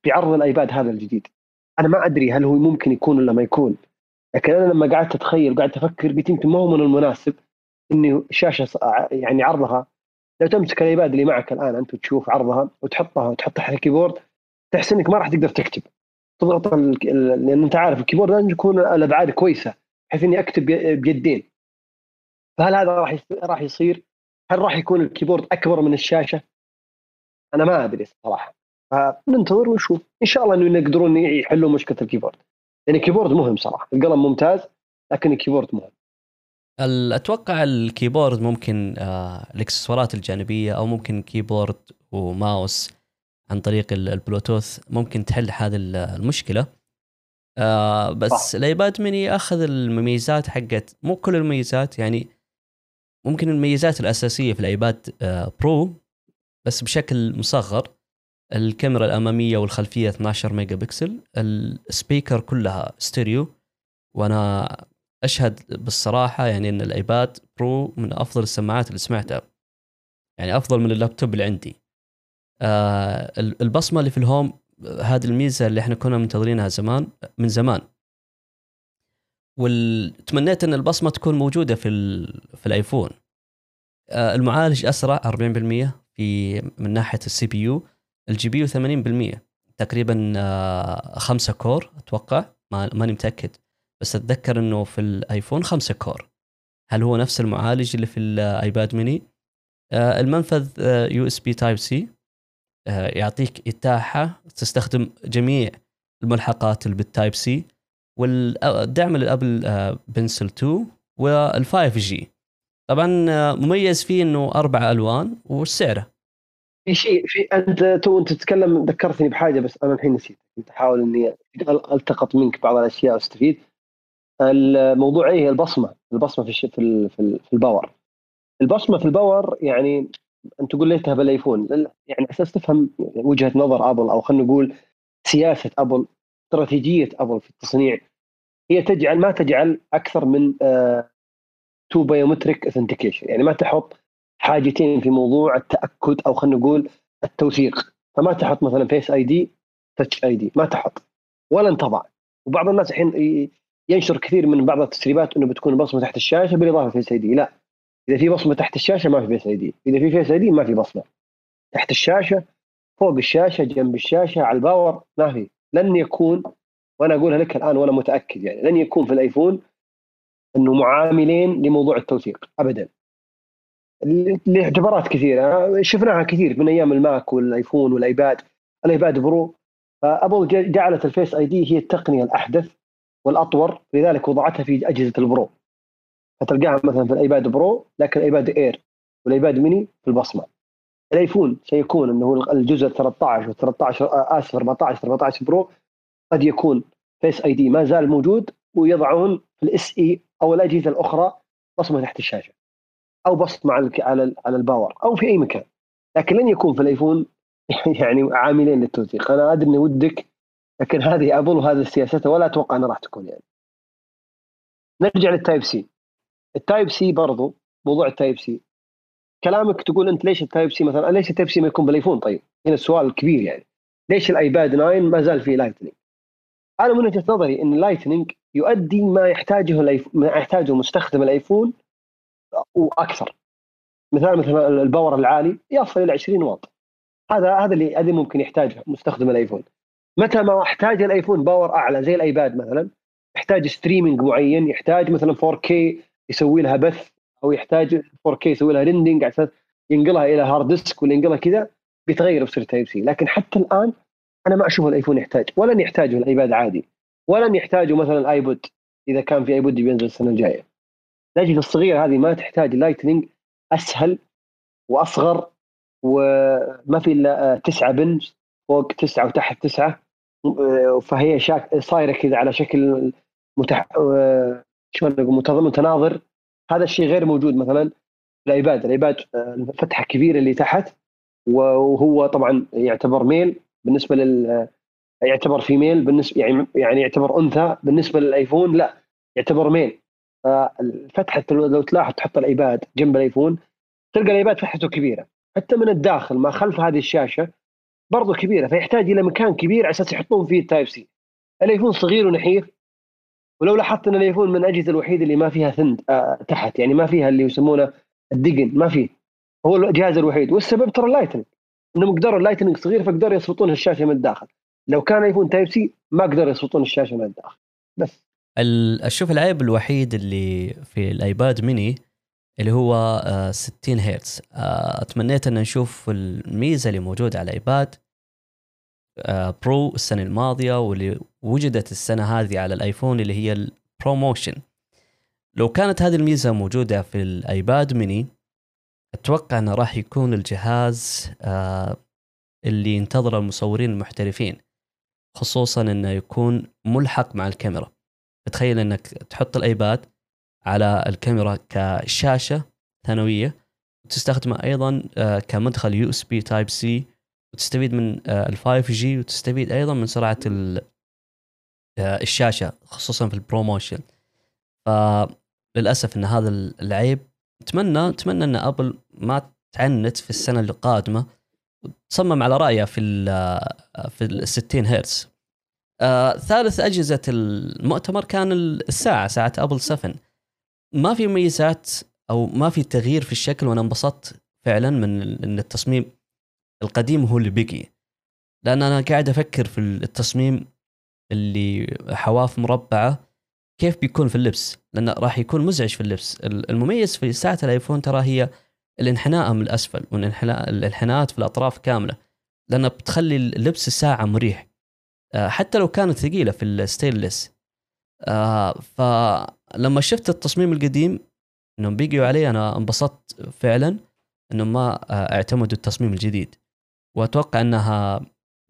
Speaker 3: بعرض الايباد هذا الجديد. أنا ما أدري هل هو ممكن يكون ولا ما يكون. لكن أنا لما قعدت أتخيل قعدت أفكر قلت يمكن ما هو من المناسب انه شاشة يعني عرضها. لو تمسك الايباد اللي معك الآن أنت وتشوف عرضها وتحطها وتحط تحت ال keyboard تحس إنك ما راح تقدر تكتب. تضغط لأن أنت عارف ال keyboard لازم يكون الأبعاد كويسة بحيث إني أكتب بي- بيدين. فهل هذا راح راح يصير؟ هل راح يكون ال keyboard أكبر من الشاشة؟ أنا ما أدري صراحة. فننتظر ونشوف. إن شاء الله إنه يقدرون يحلوا مشكلة ال keyboard. لأن ال keyboard مهم صراحة. القلم ممتاز لكن ال keyboard مهم.
Speaker 2: أتوقع ال keyboard ممكن آه الإكسسوارات الجانبية أو ممكن keyboard و mouse عن طريق ال- البلوتوث ممكن تحل هذه ال- المشكلة. آه بس
Speaker 3: صح.
Speaker 2: الايباد ميني أخذ المميزات حقت مو كل المميزات يعني ممكن المميزات الأساسية في الايباد آه Pro بس بشكل مصغر. الكاميرا الأمامية والخلفية 12 megapixel ال speaker كلها ستيريو. وأنا أشهد بالصراحة يعني إن الايباد Pro من أفضل السماعات اللي سمعتها. يعني أفضل من اللابتوب اللي عندي. آه البصمة اللي في ال home هذه الميزة اللي إحنا كنا منتظرينها زمان من زمان. وتمنيت إن البصمة تكون موجودة في في الآيفون. آه المعالج أسرع 40% في من ناحية ال CPU. ال GPU 80% تقريبا آه خمسة core أتوقع. ما ماني متأكد. بس أتذكر إنه في الآيفون خمسة core. هل هو نفس المعالج اللي في الايباد ميني؟ آه المنفذ USB Type-C. يعطيك إتاحة تستخدم جميع الملحقات اللي بال Type-C والدعم لل Apple Pencil 2 وال 5G. طبعا آه، مميز فيه إنه أربع ألوان وسعره.
Speaker 3: في شيء في أنت تو أنت تتكلم ذكرتني بحاجة بس أنا الحين نسيت. كنت أحاول إني ألتقط منك بعض الأشياء وأستفيد. الموضوع إيه؟ البصمة. البصمة في في في ال power. البصمة في ال power يعني أنت تقول ليتها بالآيفون. يعني أساس تفهم وجهة نظر أبل أو خلينا نقول سياسة أبل استراتيجية أبل في التصنيع هي تجعل ما تجعل أكثر من two biometric authentication يعني ما تحط حاجتين في موضوع التأكد أو خلينا نقول التوثيق. فما تحط مثلا Face ID Touch ID ما تحط. ولا انطبع وبعض الناس الحين ينشر كثير من بعض التسريبات إنه بتكون البصمه تحت الشاشة بالإضافة Face ID لا. إذا في بصمة تحت الشاشة ما في Face ID. إذا في Face ID ما في بصمة. تحت الشاشة فوق الشاشة جنب الشاشة على ال Power ما في. لن يكون وأنا أقولها لك الآن وأنا متأكد يعني لن يكون في الآيفون إنه عاملين لموضوع التوثيق ابدا. لاعتبارات كثيرة. شفناها كثير من أيام الماك والآيفون والآيباد. الآيباد Pro. فابل جعلت ال Face ID هي التقنية الأحدث والأطور لذلك وضعتها في أجهزة ال Pro. فتلقاها مثلا في الإيباد Pro لكن الإيباد Air والإيباد ميني في البصمة. الايفون سيكون إنه الجزء 13 و 13 آسف 14 13 Pro قد يكون Face ID ما زال موجود ويضعون في ال SE أو الأجهزة الأخرى بصمة تحت الشاشة أو بصمة على على على ال Power أو في أي مكان. لكن لن يكون في الأيفون يعني عاملين للتوثيق. أنا أدري إني ودك لكن هذه ابل وهذه سياسته ولا أتوقع إنها راح تكون يعني. نرجع لل Type-C. ال Type-C برضو موضوع ال Type-C كلامك تقول أنت ليش ال Type-C مثلا؟ ليش ال Type-C ما يكون بالإيفون؟ طيب هنا السؤال الكبير يعني. ليش الايباد 9 ما زال فيه Lightning أنا من وجهة نظري إن ال Lightning يؤدي ما يحتاجه ما يحتاجه مستخدم الإيفون وأكثر. مثال مثلا ال Power العالي يصل إلى 20 واط. هذا هذا اللي هذا ممكن يحتاجه مستخدم الإيفون. متى ما احتاج الإيفون power أعلى زي الايباد مثلا يحتاج streaming معين يحتاج مثلا 4K يسوي لها بث أو يحتاج 4K يسوي لها rendering عشان ينقلها إلى hard disk ولا ينقلها كذا بيتغير بيصير Type-C لكن حتى الآن أنا ما أشوف الآيفون يحتاج ولن يحتاجه الآيباد عادي ولن يحتاجه مثلا الآيبود إذا كان في آيبود بينزل السنة الجاية. الاجهزه الصغيره هذه ما تحتاج Lightning أسهل وأصغر وما في إلا تسعة pin فوق تسعة وتحت تسعة فهي شاك صايرة كذا على شكل متح... شلون نقول متناظر. هذا الشيء غير موجود مثلا الايباد الايباد الفتحه كبيرة اللي تحت وهو طبعا يعتبر male بالنسبة لل يعتبر female بالنسبة يعني يعني يعتبر أنثى. بالنسبة للآيفون لا يعتبر male. فالفتحه لو تلاحظ تحط الايباد جنب الآيفون تلقى الايباد فتحته كبيرة. حتى من الداخل ما خلف هذه الشاشة برضه كبيرة. فيحتاج إلى مكان كبير على أساس يحطون فيه ال Type-C. الآيفون صغير ونحيف ولو لاحظت أن الايفون من الأجهزة الوحيدة اللي ما فيها ثند آه تحت يعني ما فيها اللي يسمونه الدقن ما فيه هو الجهاز الوحيد. والسبب ترى ال Lightning إنهم قدروا ال Lightning صغير فقدروا يضبطون الشاشة من الداخل. لو كان ايفون Type-C ما قدروا يضبطون الشاشة من الداخل. بس.
Speaker 2: أشوف العيب الوحيد اللي في الايباد ميني اللي هو 60 آه، هرتز. آه، اتمنيت أن نشوف الميزة اللي موجودة على الايباد Pro آه، السنة الماضية واللي وجدت السنة هذه على الآيفون اللي هي ال ProMotion لو كانت هذه الميزة موجودة في الآيباد ميني أتوقع إنه راح يكون الجهاز اللي ينتظر المصورين المحترفين خصوصا إنه يكون ملحق مع الكاميرا. تخيل إنك تحط الآيباد على الكاميرا كشاشة ثانوية وتستخدمه أيضا آه، كمدخل USB Type-C وتستفيد من ال 5G وتستفيد أيضا من سرعة آه، الشاشة خصوصا في ال ProMotion. فللاسف إن هذا العيب. أتمنى أتمنى إن أبل ما تعنت في السنة القادمه وتصمم على رأيها في ال في ال 60 هرتز. آه ثالث أجهزة المؤتمر كان الساعة ساعة أبل 7 ما في مميزات أو ما في تغيير في الشكل وأنا انبسطت فعلا من إن التصميم القديم هو اللي بقي. لأن أنا قاعد أفكر في التصميم اللي حواف مربعة كيف بيكون في اللبس لأنه راح يكون مزعج في اللبس. المميز في ساعة الآيفون ترى هي الانحناء من الأسفل والانحناء الانحناءات في الأطراف كاملة. لانها بتخلي لبس الساعة مريح. آه، حتى لو كانت ثقيلة في الستينلس. آه، فلما شفت التصميم القديم إنهم بيجوا عليه أنا انبسطت فعلا إنهم ما آه، اعتمدوا التصميم الجديد. وأتوقع أنها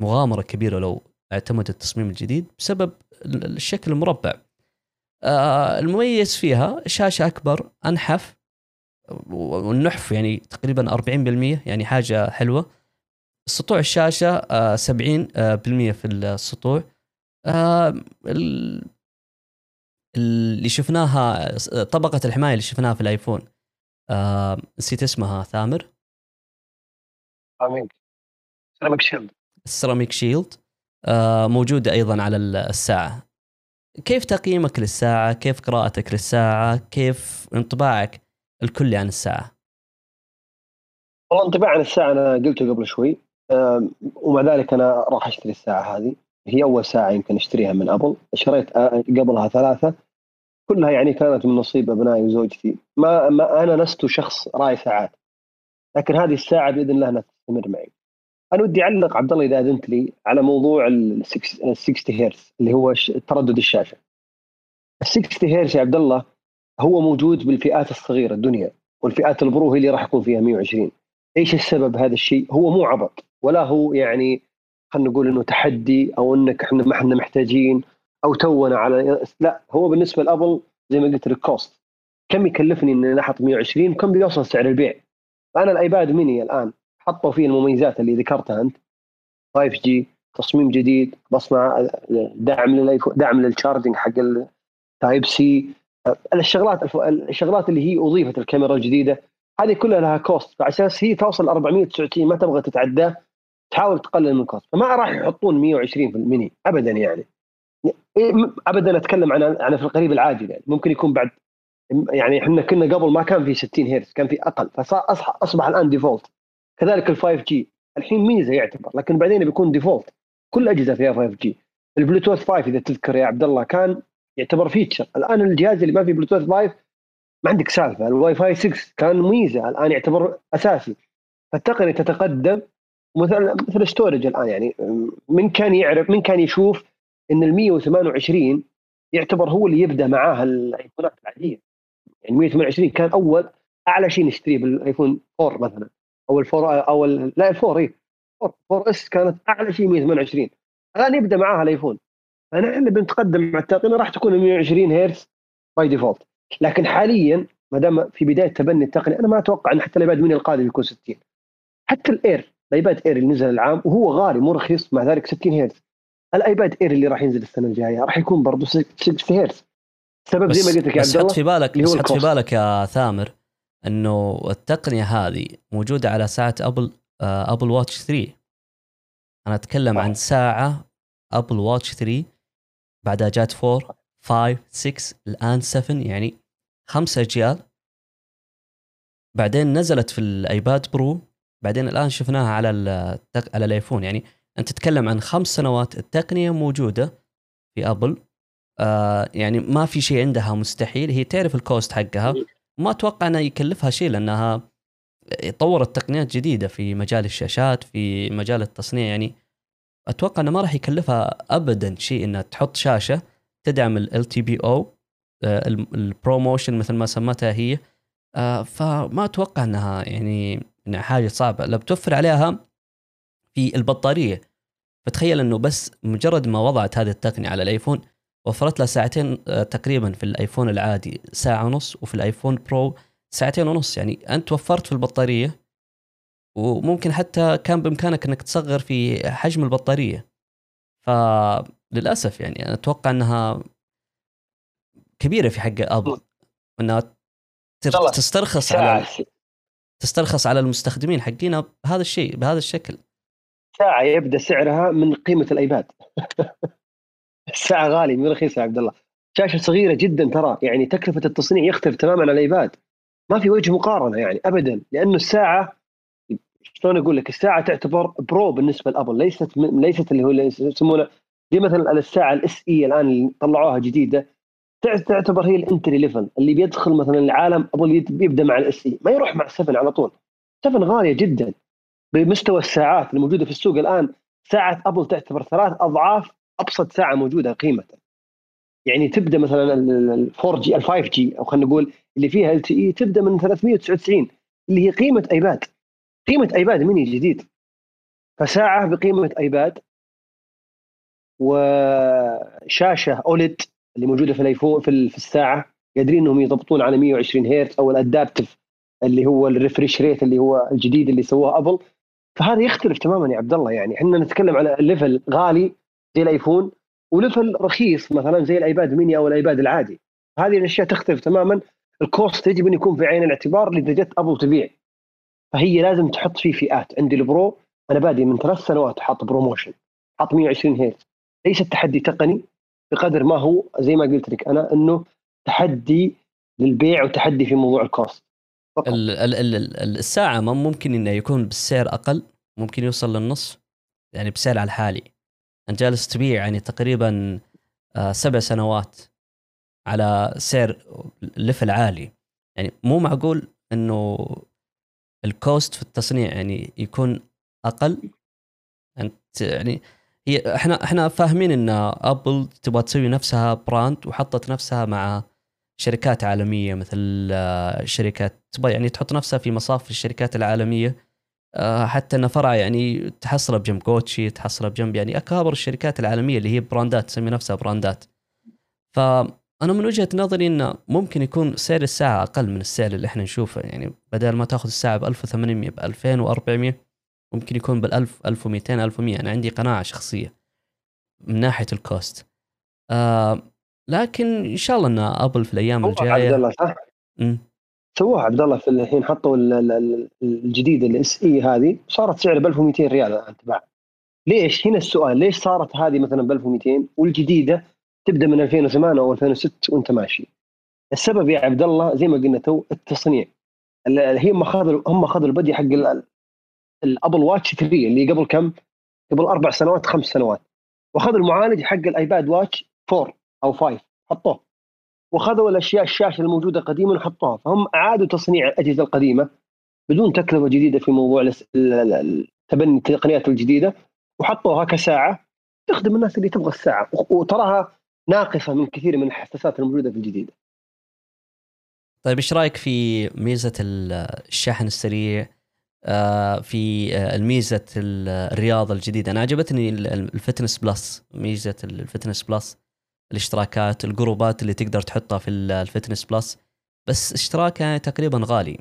Speaker 2: مغامرة كبيرة لو اعتمدوا التصميم الجديد بسبب الشكل المربع. المميز فيها شاشة أكبر أنحف والنحف يعني تقريبا 40% يعني حاجة حلوة. سطوع الشاشة 70% في السطوع. اللي شفناها طبقة الحماية اللي شفناها في الآيفون. نسيت اسمها ثامر.
Speaker 3: سيراميك شيلد
Speaker 2: السيراميك شيلد موجودة أيضا على الساعة. كيف تقييمك للساعة؟ كيف قراءتك للساعة؟ كيف انطباعك الكلي عن الساعة؟
Speaker 3: والله انطباع عن الساعة أنا قلته قبل شوي. ومع ذلك أنا راح أشتري الساعة هذه. هي أول ساعة يمكن أشتريها من أبل. شريت قبلها ثلاثة. كلها يعني كانت من نصيب أبنائي وزوجتي. ما, ما أنا لست شخص راعي ساعات. لكن هذه الساعة بإذن الله أنها تستمر معي. أنا ودي أعلق عبد الله إذا أذنت لي على موضوع ال 60 هرتز اللي هو تردد الشاشة. ال 60 هرتز يا عبد الله هو موجود بالفئات الصغيرة الدنيا والفئات ال Pro هي اللي راح يكون فيها 120 إيش السبب هذا الشيء؟ هو مو عبط ولا هو يعني خلينا نقول إنه تحدي أو إنك إحنا ما إحنا محتاجين أو تونا على لا هو بالنسبة لأبل زي ما قلت لك cost كم يكلفني إني أحط 120 وكم بيوصل سعر البيع؟ أنا الآيباد ميني الآن حطوا فيه المميزات اللي ذكرتها أنت. 5G تصميم جديد بصمه دعم للايفون دعم لل charging حق ال Type-C الشغلات الشغلات اللي هي أضيفت الكاميرا الجديدة هذه كلها لها cost فعلى أساس هي توصل 499 ما تبغى تتعداه تحاول تقلل من ال cost فما راح يحطون 120 في الميني ابدا يعني. ابدا أتكلم عن عن في القريب العاجل يعني. ممكن يكون بعد يعني إحنا كنا قبل ما كان في 60 هرتز كان في أقل فاصبح الآن default كذلك ال 5G الحين ميزة يعتبر لكن بعدين بيكون default كل الاجهزه فيها 5G البلوتوث 5 إذا تذكر يا عبد الله كان يعتبر feature الآن الجهاز اللي ما فيه بلوتوث 5 ما عندك سالفة. الواي فاي 6 كان ميزة الآن يعتبر أساسي. فالتقنيه تتقدم مثل مثل storage الآن يعني من كان يعرف من كان يشوف إن ال 128 يعتبر هو اللي يبدأ معاه الآيفونات العادية. يعني 128 كان أول أعلى شيء نشتريه بالآيفون 4 مثلا. أو ال four أو ال لا ال four اي 4 4S كانت أعلى شيء 128 الآن يبدأ معاها الآيفون. فنحن بنتقدم مع التقنيه راح تكون 120 هرتز by default لكن حاليا ما دام في بداية تبني التقنية أنا ما أتوقع إن حتى الايباد ميني القادم يكون 60 حتى ال Air الايباد Air اللي نزل العام وهو غالي مو رخيص مع ذلك 60 هرتز. الايباد Air اللي راح ينزل السنة الجاية راح يكون برضه 60 هرتز.
Speaker 2: السبب زي ما قلت لك يا عبد الله حط في بالك بس حط في بالك يا ثامر إنه التقنية هذه موجودة على ساعة أبل Apple Watch 3 أنا أتكلم عن ساعة Apple Watch 3 بعدها جات 4 5 6 الآن 7 يعني خمسة أجيال. بعدين نزلت في الآيباد Pro بعدين الآن شفناها على التق... على الآيفون. يعني أنت تتكلم عن خمس سنوات التقنية موجودة في أبل. آه يعني ما في شيء عندها مستحيل. هي تعرف ال cost حقها. ما أتوقع انها يكلفها شيء لأنها طورت تقنيات جديدة في مجال الشاشات في مجال التصنيع. يعني أتوقع إنه ما راح يكلفها ابدا شيء إنها تحط شاشة تدعم LTPO ال ProMotion مثل ما سمتها هي. آه فما أتوقع إنها يعني إنها حاجة صعبة. لو بتوفر عليها في البطارية فتخيل إنه بس مجرد ما وضعت هذه التقنية على الآيفون وفرت له ساعتين آه، تقريبا في الآيفون العادي ساعة ونص وفي الآيفون برو ساعتين ونص. يعني أنت وفرت في البطارية وممكن حتى كان بإمكانك إنك تصغر في حجم البطارية. فللأسف يعني أنا أتوقع إنها كبيرة في حق ابل إنها تر- تسترخص على تسترخص على المستخدمين حقينا بهذا الشيء بهذا الشكل.
Speaker 3: ساعه يبدأ سعرها من قيمة الآيباد. الساعة غاليه مو رخيصة يا عبد الله. شاشة صغيرة جدا ترى يعني تكلفة التصنيع يختلف تماما عن الإيباد. ما في وجه مقارنة يعني ابدا. لأنه الساعة شلون أقول لك؟ الساعة تعتبر Pro بالنسبة لأبل ليست ليست اللي هو اللي يسمونه زي مثلا الساعة ال SE الآن اللي طلعوها جديدة تع- تعتبر هي ال entry level اللي بيدخل مثلا العالم أبل بيبدا مع ال SE ما يروح مع 7 على طول. 7 غالية جدا. بمستوى الساعات الموجودة في السوق الآن ساعة أبل تعتبر ثلاث أضعاف أبسط ساعة موجودة قيمة. يعني تبدأ مثلا ال 4 جي ال 5 جي أو خلينا نقول اللي فيها LTE تبدأ من 399 اللي هي قيمة آيباد. قيمة آيباد ميني جديد. فساعة بقيمة آيباد وشاشة OLED اللي موجودة في الآيفون في في الساعة قادرين إنهم يضبطون على 120 هرتز أو ال adaptive اللي هو ال refresh rate اللي هو الجديد اللي سواه أبل. فهذا يختلف تماما يا عبد الله. يعني إحنا نتكلم على level غالي زي الآيفون و level رخيص مثلا زي الآيباد ميني أو الآيباد العادي. هذه الأشياء تختلف تماما. ال cost يجب ان يكون في عين الاعتبار اذا جت ابل تبيع فهي لازم تحط فيه فئات. عندي ال Pro أنا بادي من ثلاث سنوات حاط ProMotion حاط 120 هيرتز ليس تحدي تقني بقدر ما هو زي ما قلت لك أنا إنه تحدي للبيع وتحدي في موضوع ال cost.
Speaker 2: ال- ال- ال- ال- الساعة ممكن إنه يكون بالسعر أقل ممكن يوصل للنص يعني بسعر الحالي. انت جالس تبيع يعني تقريبا آه، سبع سنوات على سعر level عالي. يعني مو معقول إنه ال cost في التصنيع يعني يكون أقل؟ انت يعني هي إحنا إحنا فاهمين إن أبل تبغى تسوي نفسها brand وحطت نفسها مع شركات عالمية مثل آه، شركات تبغى يعني تحط نفسها في مصاف الشركات العالمية. حتى ان فرع يعني تحصله بجنب جوتشي تحصله بجنب يعني أكابر الشركات العالمية اللي هي براندات تسمي نفسها براندات. فانا من وجهة نظري إنه ممكن يكون سعر الساعة أقل من السعر اللي إحنا نشوفه. يعني بدل ما تأخذ الساعة ب 1800 ب 2400 ممكن يكون بال 1000 1200 1100 أنا عندي قناعة شخصية من ناحية ال cost. آه لكن إن شاء الله ان أبل في الأيام
Speaker 3: سووها عبد
Speaker 2: الجايه
Speaker 3: الله صح؟ سووها عبد الله في الحين حطوا ال- ال- ال- الجديده ال SE هذه صارت سعر ب 1200 ريال الآن تباع ليش؟ هنا السؤال ليش صارت هذه مثلا ب 1200 والجديدة تبدأ من 2008 أو 2006 وأنت ماشي؟ السبب يا عبد الله زي ما قلنا تو التصنيع ال- هي هم اخذوا هم اخذوا ال body حق ال- ال Apple Watch 3 اللي قبل كم؟ قبل أربع سنوات خمس سنوات واخذوا المعالج حق ال Apple Watch 4 أو 5 حطوه واخذوا الأشياء الشاشة الموجودة قديما وحطوها. فهم أعادوا تصنيع الأجهزة القديمة بدون تكلفة جديدة في موضوع تبني التقنيات الجديدة وحطوها كساعة تخدم الناس اللي تبغى الساعة. وتراها ناقصة من كثير من الحساسات الموجودة في الجديده
Speaker 2: طيب إيش رأيك في ميزة ال- الشحن السريع؟ آه، في آه، الميزة ال- الرياضة الجديدة. أنا عجبتني ال- ال Fitness Plus ميزة ال Fitness Plus. الاشتراكات الجروبات اللي تقدر تحطها في ال- ال Fitness Plus. بس اشتراكها يعني تقريبا غالي.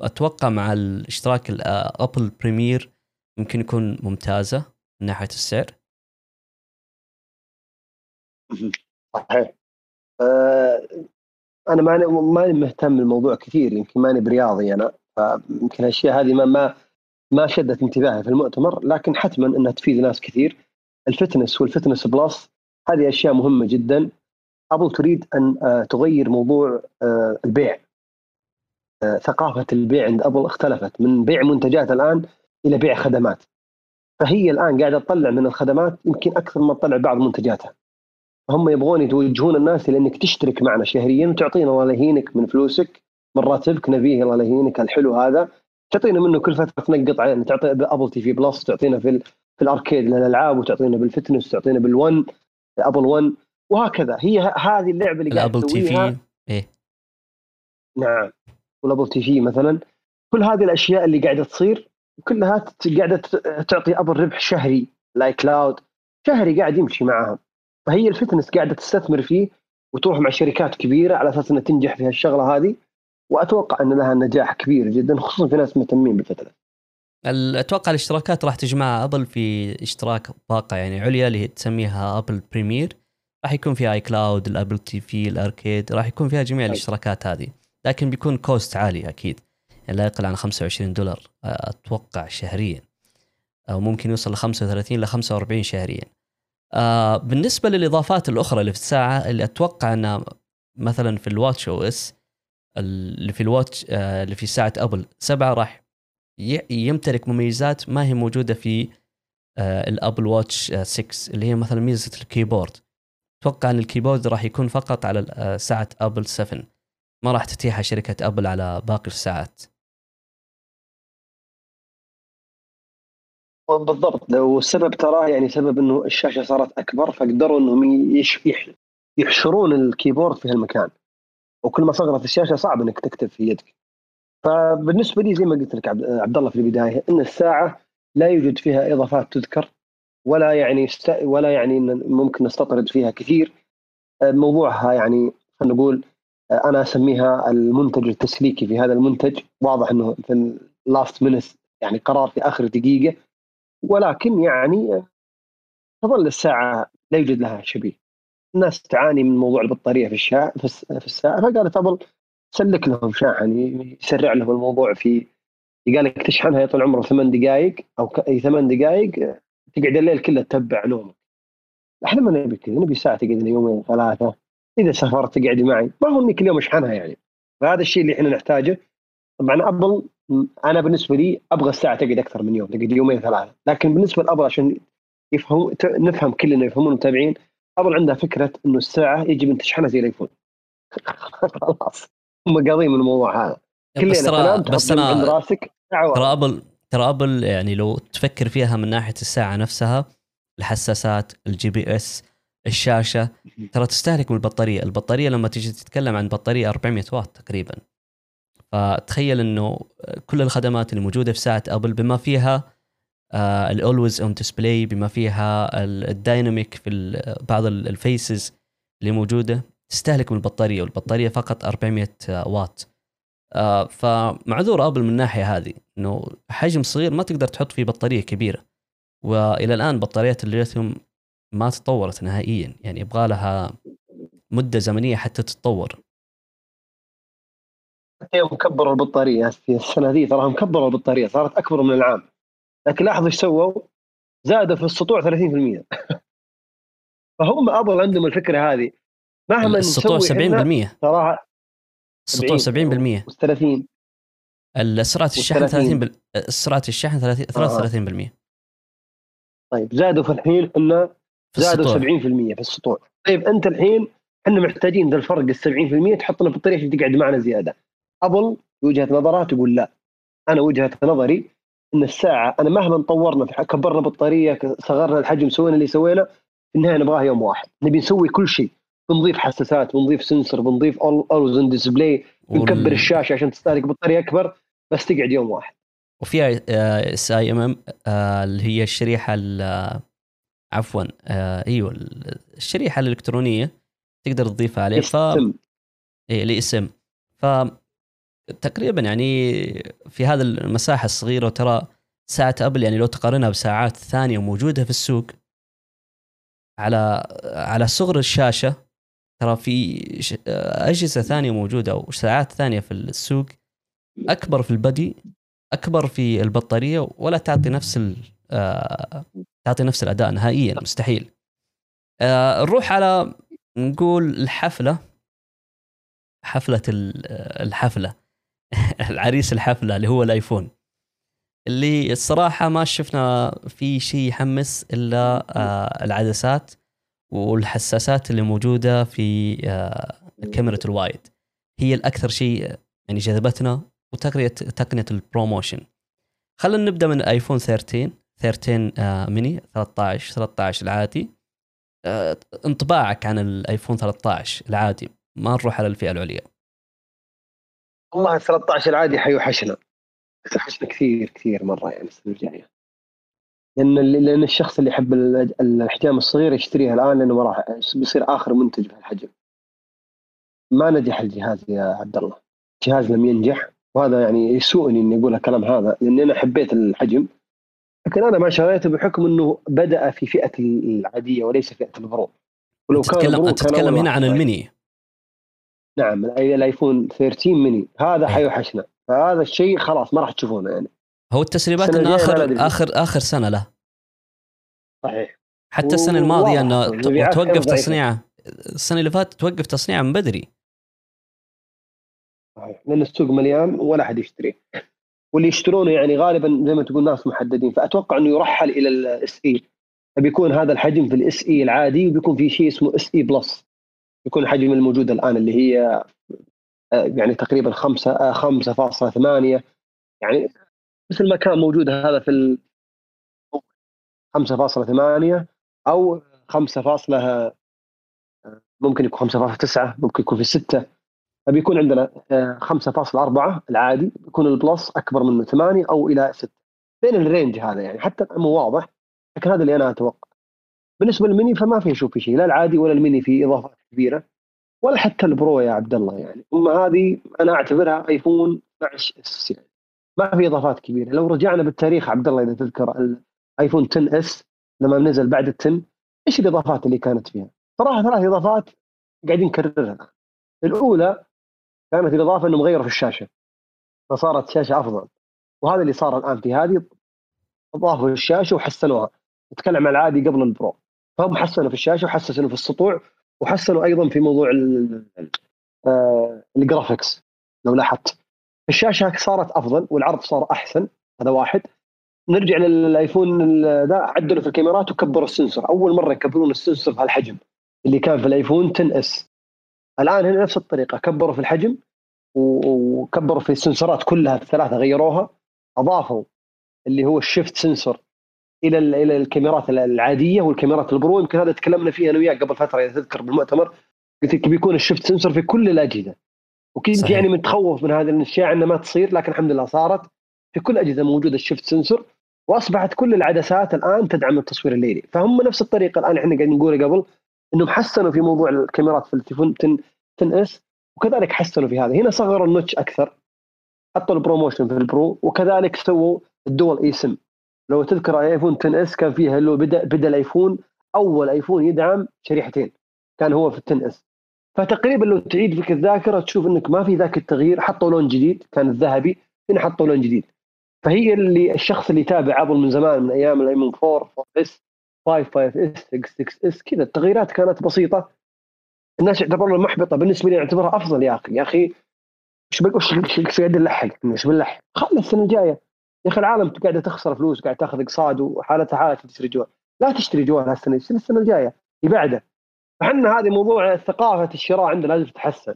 Speaker 2: أتوقع مع الاشتراك ال Apple Premier ممكن يكون ممتازة من ناحية السعر.
Speaker 3: صحيح. آه أنا ماني ماني مهتم بالموضوع كثير يمكن ماني برياضي أنا. فيمكن الاشياء هذه ما ما ما شدت انتباهي في المؤتمر لكن حتما إنها تفيد ناس كثير. ال fitness وال Fitness Plus هذه أشياء مهمة جدا. ابل تريد أن آه، تغير موضوع آه، البيع. آه، ثقافة البيع عند ابل اختلفت من بيع منتجات الآن إلى بيع خدمات. فهي الآن قاعدة تطلع من الخدمات يمكن أكثر ما تطلع بعض منتجاتها. هم يبغون يتوجهون الناس إلى أنك تشترك معنا شهريا وتعطينا الله يهينك من فلوسك من راتبك نبيه الله يهينك الحلو هذا. تعطينا منه كل فترة تنقط علينا تعطي ب Apple TV Plus تعطينا في في ال Arcade للألعاب وتعطينا بال fitness تعطينا بالون. ابل one وهكذا. هي هذه اللعبة اللي قاعد الأبل
Speaker 2: TV إيه.
Speaker 3: نعم. والأبل TV مثلا. كل هذه الأشياء اللي قاعدة تصير كلها قاعدة تعطي أبل ربح شهري ال iCloud شهري قاعد يمشي معاهم. فهي ال fitness قاعدة تستثمر فيه وتروح مع شركات كبيرة على أساس إنها تنجح في هالشغلة هذه. وأتوقع إن لها نجاح كبير جدا خصوصا في ناس مهتمين بال fitness
Speaker 2: ال- أتوقع الاشتراكات راح تجمعها ابل في اشتراك باقه يعني عليا اللي هي تسميها ابل premier راح يكون فيها iCloud الابل TV ال Arcade راح يكون فيها جميع الاشتراكات هذه. لكن بيكون cost عالي أكيد. يعني لا يقل عن 25 دولار أتوقع شهريا. أو ممكن يوصل ل 35 ل 45 شهريا. آه بالنسبة للإضافات الأخرى اللي في الساعة اللي أتوقع انها مثلا في ال watchOS اللي في ال watch آه اللي في ساعة ابل 7 راح يمتلك مميزات ما هي موجودة في آه الأبل watch آه 6 اللي هي مثلا ميزة ال keyboard. أتوقع إن ال keyboard راح يكون فقط على آه، ساعة أبل 7 ما راح تتيحها شركة أبل على باقي الساعات.
Speaker 3: بالضبط. لو السبب تراه يعني سبب إنه الشاشة صارت أكبر فقدروا إنهم يحشرون ال keyboard في هالمكان. وكل ما صغرت الشاشة صعب إنك تكتب في يدك. فبالنسبة لي زي ما قلت لك عبد الله في البداية إن الساعة لا يوجد فيها إضافات تذكر ولا يعني است... ولا يعني ممكن نستطرد فيها كثير. آه، موضوعها يعني خلينا نقول آه، أنا أسميها المنتج التسليكي في هذا المنتج. واضح إنه في ال last minute يعني قرار في آخر دقيقة. ولكن يعني آه، تظل الساعة لا يوجد لها شبيه. الناس تعاني من موضوع البطارية في الس- في الساعة فقالت أبل سلك لهم شاحن يسرع لهم الموضوع في قال لك تشحنها يا طول عمره ثمان دقائق أو أي ثمان دقائق تقعد الليل كله تتبع نومك. إحنا ما نبي كذا نبي ساعة تقعد يومين ثلاثة. إذا سافرت تقعدي معي. ما هو اني كل يوم اشحنها يعني. فهذا الشيء اللي إحنا نحتاجه. طبعا أبل أنا بالنسبة لي أبغى الساعة تقعد أكثر من يوم تقعد يومين ثلاثة. لكن بالنسبة لأبل عشان يفهم نفهم كلنا يفهمون المتابعين أبل عندها فكرة إنه الساعة يجب أن تشحنها زي الآيفون. خلاص. هم قاضيين من الموضوع هذا. كل
Speaker 2: بس ترى بس
Speaker 3: راسك
Speaker 2: ترى
Speaker 3: واحدة.
Speaker 2: ابل ترى أبل يعني لو تفكر فيها من ناحية الساعة نفسها الحساسات ال GPS الشاشة ترى تستهلك من البطارية البطاريه لما تيجي تتكلم عن بطارية 400 واط تقريبا. فتخيل إنه كل الخدمات اللي موجودة في ساعة أبل بما فيها ال always on display بما فيها ال- dynamic في بعض ال- faces اللي موجودة تستهلك من البطارية والبطارية فقط 400 واط. آه، فمعذور أبل من الناحيه هذه إنه حجم صغير ما تقدر تحط فيه بطارية كبيرة. وإلى الآن بطاريات الليثيوم ما تطورت نهائيا يعني يبغى لها مدة زمنية حتى تتطور.
Speaker 3: يوم كبروا البطارية السنة ذي تراهم كبروا البطارية صارت أكبر من العام. لكن لاحظ إيش سووا؟ زادوا في السطوع 30% فهم أبل عندهم الفكرة هذه. مهما
Speaker 2: السطوع
Speaker 3: نسوي إحنا
Speaker 2: 70%
Speaker 3: تراها
Speaker 2: السطوع 70%
Speaker 3: و30
Speaker 2: سرعه الشحن
Speaker 3: والثلاثين.
Speaker 2: 30 بال... سرعه الشحن 30 33%
Speaker 3: طيب زادوا في الحين
Speaker 2: في
Speaker 3: زادوا 70%
Speaker 2: السطوع
Speaker 3: في السطوع طيب أنت الحين إحنا محتاجين ذا الفرق ال 70% تحط لنا بطاريه عشان تقعد معنا زيادة. أبل وجهة نظرها تقول لا. أنا وجهة نظري إن الساعة أنا مهما طورنا في كبرنا بطارية صغرنا الحجم سوينا اللي سوينا في النهاية نبغاها يوم واحد. نبي نسوي كل شيء. بنضيف حساسات بنضيف sensor بنضيف always display بنكبر الشاشة عشان تستهلك بطارية أكبر بس تقعد يوم واحد.
Speaker 2: وفيها eSIM اللي هي الشريحة ال- عفوا آه، إيوه ال- الشريحة الإلكترونية تقدر تضيفها عليه. ف
Speaker 3: اسم.
Speaker 2: إيه لاسم ف تقريبا يعني في هذا المساحة الصغيرة وترى ساعة أبل يعني لو تقارنها بساعات ثانية موجودة في السوق على على صغر الشاشة ترى في ش- أجهزة ثانية موجودة أو ساعات ثانية في السوق أكبر في البدي أكبر في البطارية ولا تعطي نفس آه، تعطي نفس الأداء نهائيا مستحيل. آه، نروح على نقول الحفلة. حفلة ال- الحفلة. العريس الحفلة اللي هو الآيفون. اللي الصراحة ما شفنا في شيء يحمس إلا آه، العدسات. والحساسات اللي موجودة في آه، كاميرا ال wide. هي الأكثر شيء يعني جذبتنا وتقنية تقنية ال ProMotion خلينا نبدأ من ايفون 13 13 آه، ميني 13 13 العادي. آه، انطباعك عن الايفون 13 العادي. ما نروح على الفئة العليا.
Speaker 3: والله 13 العادي حيوحشنا. حيوحشنا كثير كثير مرة يعني السنة الجاية. لأن لأن الشخص اللي يحب ال- الاحجام الصغيرة يشتريها الآن لأنه ما راح بيصير آخر منتج في الحجم ما نجح الجهاز يا عبد الله الجهاز لم ينجح وهذا يعني يسوءني إني أقول الكلام هذا لأني أنا حبيت الحجم. لكن أنا ما شريته بحكم إنه بدأ في فئة العادية وليس فئة ال Pro. ولو
Speaker 2: تتكلم
Speaker 3: كان
Speaker 2: تتكلم هنا. عن الميني
Speaker 3: نعم الآيفون 13 ميني هذا
Speaker 2: إيه.
Speaker 3: حيوحشنا. فهذا الشيء خلاص ما راح تشوفونه يعني.
Speaker 2: هو التسريبات إنه
Speaker 3: آخر.
Speaker 2: آخر آخر سنة له.
Speaker 3: صحيح.
Speaker 2: حتى
Speaker 3: السنة
Speaker 2: الماضية
Speaker 3: إنه
Speaker 2: توقف. تصنيعه. السنة اللي فاتت توقف تصنيعه من بدري.
Speaker 3: صحيح. لأن السوق مليان ولا أحد يشتريه واللي يشترونه يعني غالبا زي ما تقول ناس محددين. فأتوقع إنه يرحل إلى ال SE فبيكون هذا الحجم في ال SE العادي وبيكون في شيء اسمه SE Plus يكون الحجم الموجود الآن اللي هي آه، يعني تقريبا 5 آه، 5.8 يعني مثل ما كان موجود هذا في ال 5.8 أو 5. آه، ممكن يكون 5.9 ممكن يكون في 6 فبيكون عندنا آه، 5.4 العادي بيكون ال Plus أكبر من 8 أو إلى 6 بين ال range هذا يعني حتى مو واضح لكن هذا اللي أنا أتوقع. بالنسبة للميني فما في أشوف في شيء لا العادي ولا الميني في إضافات كبيرة ولا حتى ال Pro يا عبد الله يعني. أما هذه أنا أعتبرها ايفون 12 S يعني. ما في إضافات كبيرة. لو رجعنا بالتاريخ عبد الله إذا تذكر الايفون 10 S لما نزل بعد ال 10 إيش الإضافات اللي كانت فيها؟ صراحة ثلاث إضافات قاعدين نكررها. الأولى كانت الإضافة إنهم غيروا في الشاشة فصارت شاشة أفضل. وهذا اللي صار الآن في هذه أضافوا الشاشة وحسنوها. نتكلم عن العادي قبل ال Pro. فهم حسنوا في الشاشة وحسنوا في السطوع وحسنوا أيضا في موضوع آه، ال graphics لو لاحظت. الشاشه صارت افضل والعرض صار احسن هذا واحد. نرجع للايفون ذا عدلوا في الكاميرات وكبروا ال sensor. اول مره يكبرون ال sensor بهالحجم اللي كان في الايفون 10 S الان هنا نفس الطريقة كبروا في الحجم وكبروا في ال sensor ات كلها الثلاثه غيروها. اضافوا اللي هو ال shift sensor إلى ال- إلى الكاميرات العادية والكاميرات ال Pro. يمكن هذا تكلمنا فيه أنا وياك قبل فترة إذا تذكر بالمؤتمر. قلت لك بيكون ال shift sensor في كل الأجهزة. وكنت
Speaker 2: صحيح.
Speaker 3: يعني متخوف من هذه الأشياء انها ما تصير لكن الحمد لله صارت. في كل الاجهزه موجود ال shift sensor وأصبحت كل العدسات الآن تدعم التصوير الليلي. فهم نفس الطريقة الآن إحنا قاعدين نقول قبل إنهم حسنوا في موضوع الكاميرات في التليفون 10 10 S وكذلك حسنوا في هذا هنا صغروا ال notch أكثر حطوا ال ProMotion في ال Pro وكذلك سووا ال dual e-SIM لو تذكر ايفون 10 S كان فيها اللي بدا بدأ الايفون أول ايفون يدعم شريحتين. كان هو في 10 S فتقريبا لو تعيد فيك الذاكرة تشوف إنك ما في ذاك التغيير حطوا لون جديد كان الذهبي هنا حطوا لون جديد. فهي اللي الشخص اللي يتابع ابل من زمان من أيام الايفون 4 4 S 5 5 S 6 6 S كذا. التغييرات كانت بسيطة. الناس يعتبرونها محبطه بالنسبة لي اعتبرها أفضل يا أخي. يا أخي إيش وش وش قاعد نلحق إيش بنلحق خلي السنة الجاية. يا أخي العالم قاعدة تخسر فلوس قاعد تاخذ اقساط وحالتها حاله تشتري جوال. لا تشتري جوال هالسنة السنة الجاية. اللي بعده؟ فحنا هذه موضوع ثقافة الشراء عندنا لازم تتحسن.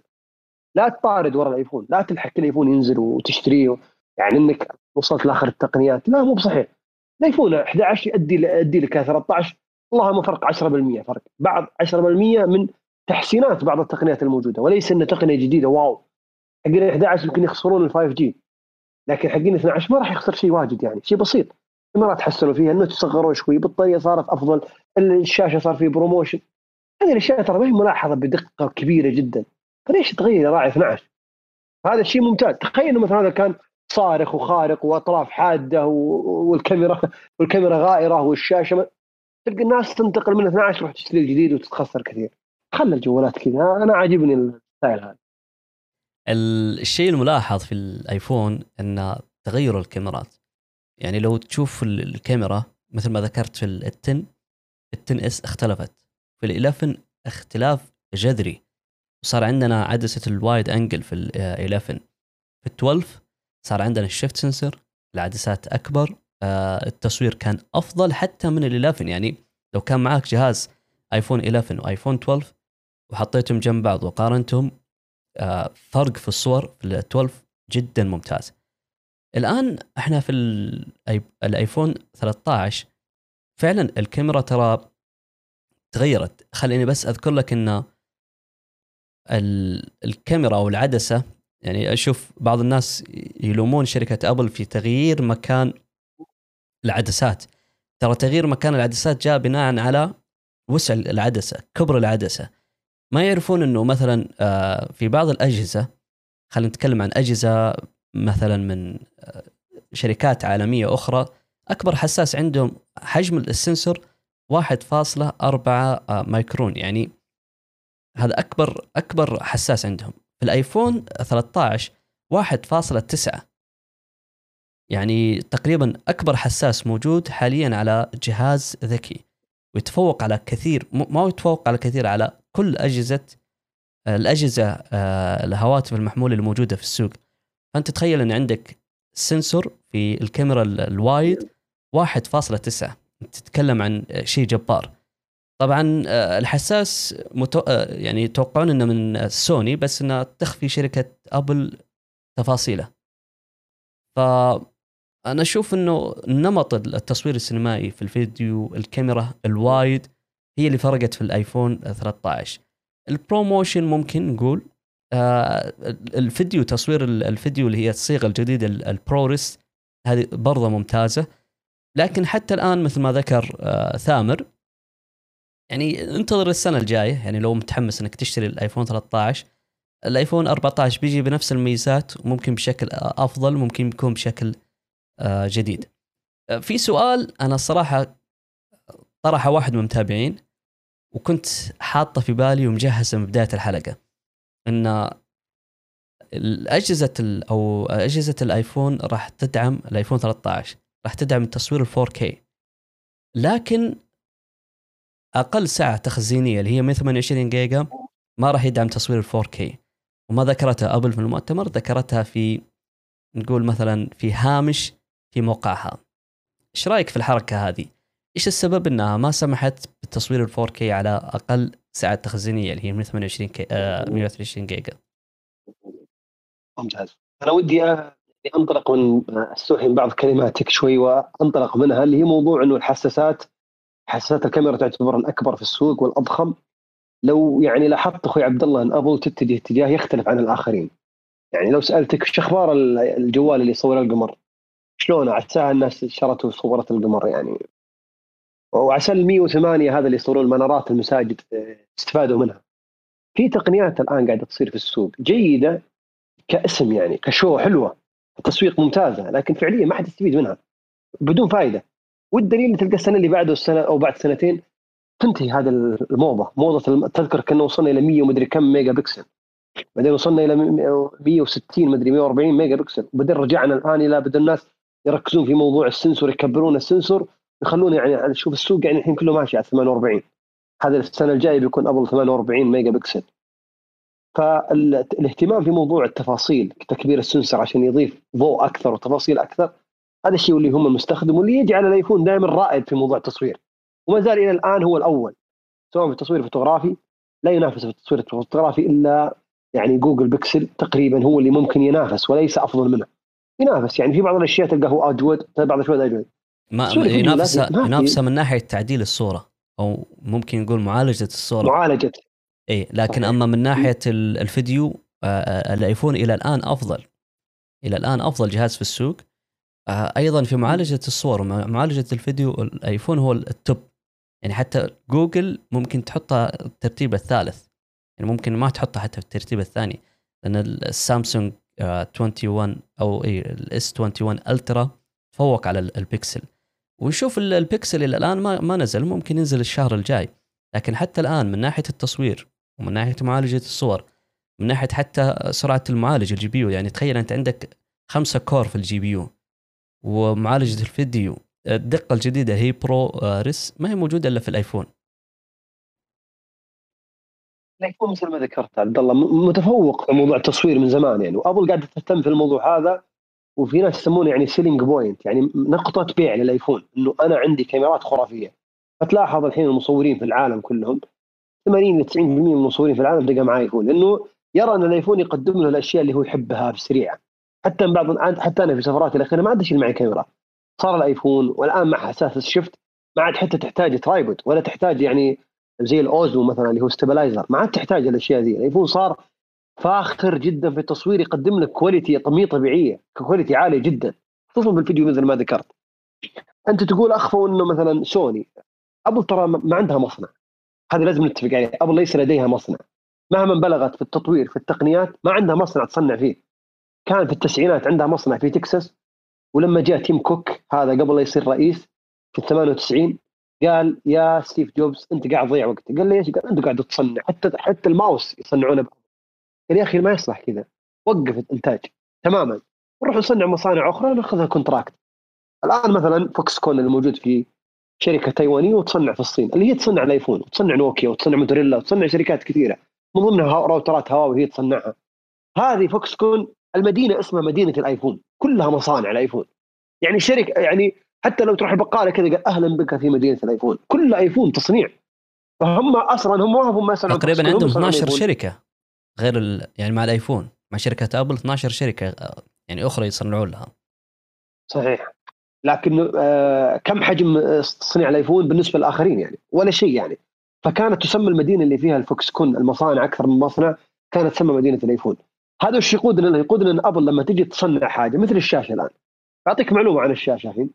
Speaker 3: لا تطارد ورا الآيفون لا تلحق الايفون ينزل وتشتريه. يعني إنك وصلت لآخر التقنيات. لا مو بصحيح. الآيفون 11 يؤدي يؤدي لك 13 اللهم فرق 10% فرق. بعض 10% من تحسينات بعض التقنيات الموجودة. وليس إن تقنية جديدة wow. حقين 11 يمكن يخسرون ال 5 G. لكن حقين 12 ما راح يخسر شيء واجد يعني. شيء بسيط. الكاميرات تحسنوا فيها. النوتش صغروا شوي البطاريه صارت أفضل. الشاشة صار فيه ProMotion هذه الأشياء ترى ما هي ملاحظة بدقة كبيرة جدا. فليش تغير راعي 12 هذا الشيء ممتاز. تخيل إنه مثلا هذا كان صارخ وخارق وأطراف حادة والكاميرا والكاميرا غائرة والشاشة ما- تلقى الناس تنتقل من 12 تروح تشتري الجديد وتتخسر كثير. خلى الجوالات كذا. أنا عاجبني ال style هذا.
Speaker 2: ال- الشيء الملاحظ في الآيفون أن تغير الكاميرات. يعني لو تشوف ال- الكاميرا مثل ما ذكرت في ال 10 ال 10 S اختلفت. في ال 11 اختلاف جذري. وصار عندنا عدسه ال wide angle في ال 11 في ال 12 صار عندنا ال shift sensor العدسات أكبر آه، التصوير كان أفضل حتى من ال 11 يعني لو كان معك جهاز ايفون 11 وايفون 12 وحطيتهم جنب بعض وقارنتهم آه، فرق في الصور في ال 12 جدا ممتاز. الآن إحنا في الايفون 13 فعلا الكاميرا ترى تغيرت. خليني بس أذكر لك إن ال- الكاميرا أو العدسة يعني أشوف بعض الناس يلومون شركة أبل في تغيير مكان العدسات. ترى تغيير مكان العدسات جاء بناء على وسع العدسة كبر العدسة. ما يعرفون إنه مثلا آه، في بعض الأجهزة خلينا نتكلم عن أجهزة مثلا من آه، شركات عالمية أخرى أكبر حساس عندهم حجم السنسور 1.4 آه، مايكرون. يعني هذا أكبر أكبر حساس عندهم. في الآيفون 13 1.9 يعني تقريبا أكبر حساس موجود حاليا على جهاز ذكي. ويتفوق على كثير ما يتفوق على كثير على كل أجهزة الأجهزة آه، الهواتف المحمولة الموجودة في السوق. فأنت تخيل إن عندك سنسور في الكاميرا الوايد 1.9 تتكلم عن شيء جبار. طبعا آه، الحساس متو... آه، يعني يتوقعون إنه من سوني بس انها تخفي شركة أبل تفاصيله. ف أنا أشوف إنه نمط التصوير السينمائي في الفيديو الكاميرا ال wide هي اللي فرقت في الآيفون 13 ال ProMotion ممكن نقول آه الفيديو تصوير الفيديو اللي هي الصيغة الجديدة ال ProRes هذه برضه ممتازة. لكن حتى الآن مثل ما ذكر آه ثامر يعني انتظر السنة الجاية يعني لو متحمس إنك تشتري الآيفون 13 الآيفون 14 بيجي بنفس الميزات ممكن بشكل أفضل ممكن يكون بشكل آه، جديد. آه، في سؤال أنا الصراحه طرحه واحد من المتابعين وكنت حاطه في بالي ومجهزه من بداية الحلقة. إن الاجهزه أو أجهزة الآيفون راح تدعم الآيفون 13 راح تدعم التصوير ال 4K لكن أقل سعه تخزينية اللي هي 128 جيجا ما راح يدعم تصوير ال 4K وما ذكرتها ابل في المؤتمر ذكرتها في نقول مثلا في هامش في موقعها. إيش رأيك في الحركة هذه؟ إيش السبب إنها ما سمحت بالتصوير ال 4K على أقل سعه تخزينية اللي هي 128 كي... آه 128 جيجا؟
Speaker 3: ممتاز. أنا ودي أنطلق من استوحي من بعض كلماتك شوي وأنطلق منها اللي هي موضوع إنه الحساسات حساسات الكاميرا تعتبر الأكبر في السوق والأضخم. لو يعني لاحظت أخوي عبد الله إن ابل تتجه اتجاه يختلف عن الآخرين. يعني لو سألتك إيش أخبار الجوال اللي يصور القمر؟ شلون؟ عساها الناس شرته وصورت القمر يعني. وعسى ال 108 هذا اللي يصورون المنارات المساجد استفادوا منها. في تقنيات الآن قاعدة تصير في السوق جيدة كاسم يعني كشو حلوة. التسويق ممتازه لكن فعليا ما حد يستفيد منها. بدون فائده والدليل تلقى السنة اللي بعده السنة أو بعد سنتين تنتهي هذه الموضة. موضة تذكر كنا وصلنا إلى 100 ومدري كم ميجا بكسل. بعدين وصلنا إلى 160 مدري 140 ميجا بكسل. وبعدين رجعنا الآن إلى بدا الناس يركزون في موضوع ال sensor يكبرون ال sensor يخلون يعني شوف السوق يعني الحين كله ماشي على 48 هذا السنة الجاية بيكون أبل 48 ميجا بكسل. فالاهتمام في موضوع التفاصيل تكبير ال sensor عشان يضيف ضوء أكثر وتفاصيل أكثر هذا الشيء اللي هم المستخدم واللي يجعل الايفون دائما رائد في موضوع التصوير. وما زال إلى الآن هو الأول سواء في التصوير الفوتوغرافي لا ينافس في التصوير الفوتوغرافي إلا يعني جوجل بيكسل تقريبا هو اللي ممكن ينافس وليس أفضل منه. ينافس يعني في بعض الأشياء تلقاه هو أجود بعض الأشياء أجود.
Speaker 2: ما ينافس ينافس من ناحية تعديل الصورة أو ممكن نقول معالجة الصورة.
Speaker 3: معالجة.
Speaker 2: اي لكن أما من ناحية الفيديو آه، آه، الآيفون إلى الآن أفضل. إلى الآن أفضل جهاز في السوق. آه، أيضا في معالجة الصور ومعالجه الفيديو الآيفون هو ال top يعني حتى جوجل ممكن تحطها الترتيب الثالث. يعني ممكن ما تحطها حتى في الترتيب الثاني. لأن السامسونج 21 أو اي ال S 21 Ultra تفوق على البيكسل. ونشوف البيكسل إلى الآن ما ما نزل. ممكن ينزل الشهر الجاي. لكن حتى الآن من ناحية التصوير ومن ناحية معالجة الصور من ناحية حتى سرعة المعالج ال GPU يعني تخيل أنت عندك خمسة core في ال GPU ومعالجة الفيديو. الدقة الجديدة هي ProRes ما هي موجودة إلا في الآيفون.
Speaker 3: الآيفون مثل ما ذكرت عبد الله متفوق في موضوع التصوير من زمان يعني وأبل قاعدة تهتم في الموضوع هذا وفي ناس يسمونه يعني selling point يعني نقطة بيع للآيفون إنه أنا عندي كاميرات خرافية. فتلاحظ الحين المصورين في العالم كلهم 80 ل 90% من المصورين في العالم تلقى معاه ايفون لأنه يرى أن الآيفون يقدم له الأشياء اللي هو يحبها بسريعه حتى من بعض حتى أنا في سفراتي الأخيرة ما عاد أشيل معي كاميرا. صار الآيفون والآن مع حساس ال shift ما عاد حتى تحتاج tripod ولا تحتاج يعني زي الأوزمو مثلا اللي هو stabilizer. ما عاد تحتاج الأشياء ذي. الآيفون صار فاخر جدا في التصوير يقدم لك quality مي طبيعية quality عاليه جدا خصوصا في الفيديو مثل ما ذكرت. أنت تقول أخفوا إنه مثلا سوني. أبل ترى ما عندها مصنع. هذا لازم نتفق عليه ابل ليس لديها مصنع. مهما بلغت في التطوير في التقنيات ما عندها مصنع تصنع فيه. كان في التسعينات عندها مصنع في تكساس ولما جاء تيم كوك هذا قبل لا يصير رئيس في 98 قال يا ستيف جوبز أنت قاعد تضيع وقتك. قال ليش؟ قال انت قاعد تصنع. حتى حتى الماوس يصنعونه. قال يا أخي ما يصلح كذا. وقف الإنتاج تماما. نروح نصنع مصانع أخرى نأخذها contract. الآن مثلا فوكس كون الموجود في شركة تايوانية وتصنع في الصين اللي هي تصنع الآيفون وتصنع نوكيا وتصنع موتوريلا وتصنع شركات كثيرة. من ضمنها راوترات هواوي هي تصنعها. هذه فوكس كون المدينة اسمها مدينة الآيفون كلها مصانع الآيفون. يعني شركة يعني حتى لو تروح البقالة كذا قال أهلا بك في مدينة الآيفون. كل آيفون تصنيع. فهم أصلا هم ما هم مثلا
Speaker 2: تقريبا عندهم 12 شركة غير ال... يعني مع الآيفون مع شركة أبل 12 شركة يعني أخرى يصنعون لها.
Speaker 3: صحيح. لكن آه كم حجم تصنيع الآيفون بالنسبة للآخرين يعني؟ ولا شيء يعني. فكانت تسمى المدينة اللي فيها الفوكس كون المصانع أكثر من مصنع كانت تسمى مدينة الآيفون. هذا وش يقودنا يقودنا إن أبل لما تجي تصنع حاجة مثل الشاشة الآن. أعطيك معلومة عن الشاشة الحين.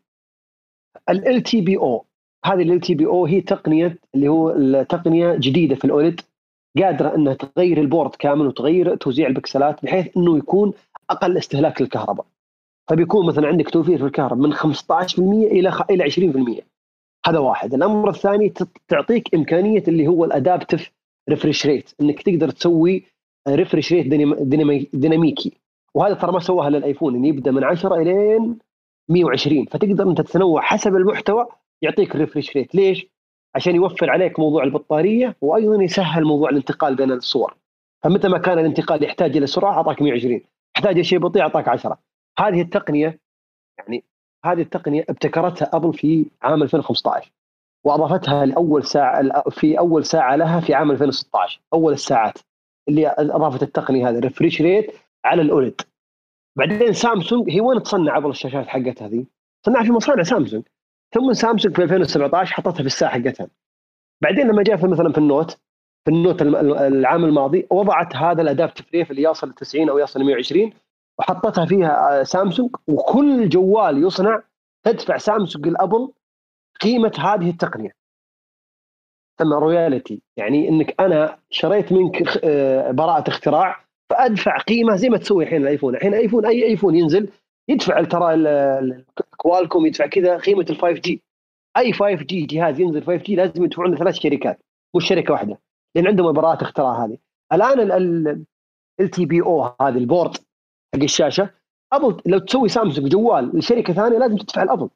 Speaker 3: ال تي بي أو هذه ال تي بي أو هي تقنية اللي هو التقنيه جديدة في ال OLED قادرة إنها تغير ال board كامل وتغير توزيع البكسلات بحيث إنه يكون أقل استهلاك للكهرباء. فبيكون مثلا عندك توفير في الكهرباء من 15% إلى. إلى 20% هذا واحد. الأمر الثاني تعطيك إمكانية اللي هو ال adaptive refresh rate إنك تقدر تسوي refresh rate ديناميكي. وهذا ترى ما سواها للآيفون انه يبدأ من 10 الين 120 فتقدر أنت تتنوع حسب المحتوى يعطيك refresh rate. ليش؟ عشان يوفر عليك موضوع البطارية وأيضا يسهل موضوع الانتقال بين الصور. فمتى ما كان الانتقال يحتاج إلى سرعة أعطاك 120 احتاج شيء بطيء أعطاك 10 هذه التقنية يعني هذه التقنية ابتكرتها أبل في عام 2015 وأضافتها لأول ساعة في أول ساعة لها في عام 2016 أول الساعات اللي أضافت التقنية هذه refresh rate على ال OLED. بعدين سامسونج هي وين تصنع أبل الشاشات حقتها هذه؟ تصنع في مصانع سامسونج. ثم سامسونج في 2017 حطتها في الساعة حقتها. بعدين لما جاء في مثلا في النوت في النوت العام الماضي وضعت هذا ال adaptive ref اللي يصل ل 90 أو يصل ل 120 وحطتها فيها آه، سامسونج وكل جوال يصنع تدفع سامسونج الابل قيمة هذه التقنية. تسمى royalty يعني إنك أنا شريت منك آه، براءة اختراع فأدفع قيمة زي ما تسوي الحين الآيفون. الحين ايفون أي آيفون ينزل يدفع ترى كوالكوم يدفع كذا قيمة ال 5 جي أي 5 جي جهاز ينزل 5 جي لازم يدفعون ثلاث شركات مش شركة واحدة لأن عندهم براءة اختراع هذه. الآن LTPO هذه ال board حق الشاشة. ابل لو تسوي سامسونج جوال لشركة ثانية لازم تدفع الابل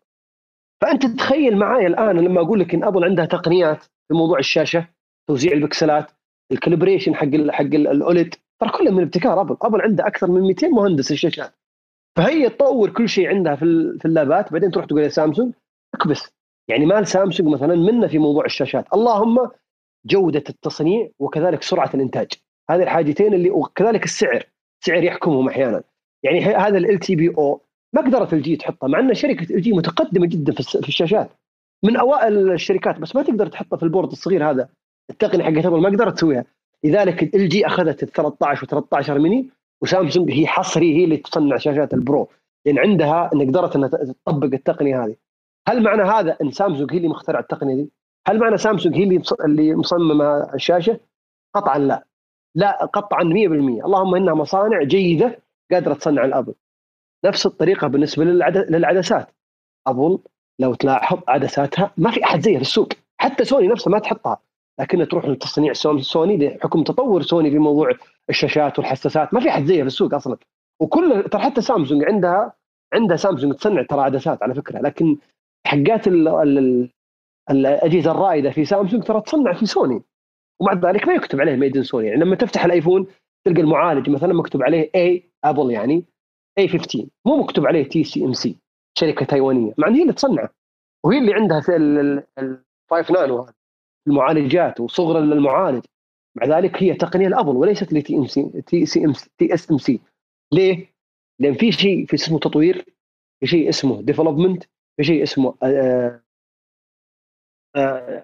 Speaker 3: فأنت تتخيل معي الآن لما أقول لك إن ابل عندها تقنيات في موضوع الشاشة توزيع البكسلات ال calibration حق ال حق ال OLED ترى كله من ابتكار ابل ابل عندها أكثر من 200 مهندس الشاشات فهي تطور كل شيء عندها في في ال labات بعدين تروح تقول يا سامسونج اكبس. يعني مال سامسونج مثلا منا في موضوع الشاشات. اللهم جودة التصنيع وكذلك سرعة الإنتاج. هذه الحاجتين اللي وكذلك السعر. سعر يحكمهم أحيانا. يعني هذا LTPO ما قدرت LG تحطه مع إن شركة LG متقدمة جدا في الشاشات. من أوائل الشركات بس ما تقدر تحطه في ال board الصغير هذا التقنية حقت أبل ما قدرت تسويها. لذلك LG أخذت ال 13 و13 ميني وسامسونج هي حصري هي اللي تصنع شاشات ال Pro لأن عندها إن قدرت إنها تطبق التقنية هذه. هل معنى هذا إن سامسونج هي اللي مخترع التقنية دي؟ هل معنى سامسونج هي اللي اللي مصممة الشاشة؟ قطعا لا. لا قطعا 100% اللهم إنها مصانع جيدة قادرة تصنع لأبل. نفس الطريقة بالنسبة للعدسات. ابل لو تلاحظ عدساتها ما في أحد زيها في السوق. حتى سوني نفسها ما تحطها. لكن تروح لتصنيع سوني بحكم تطور سوني في موضوع الشاشات والحساسات ما في أحد زيها في السوق أصلا. وكل ترى حتى سامسونج عندها عندها سامسونج تصنع ترى عدسات على فكرة. لكن حقات الأجهزة الرائدة في سامسونج ترى تصنع في سوني. ومع ذلك ما يكتب عليه made in سوني يعني لما تفتح الآيفون تلقى المعالج مثلا مكتوب عليه A أبل يعني A15 مو مكتوب عليه TSMC شركة تايوانية. مع إن هي اللي تصنعه. وهي اللي عندها في ال 5 نانو المعالجات وصغر المعالج. مع ذلك هي تقنية الابل وليست لتي ام سي تي سي ام تي اس ام سي ليه؟ لأن في شيء في اسمه تطوير في شيء اسمه development في شيء اسمه آآ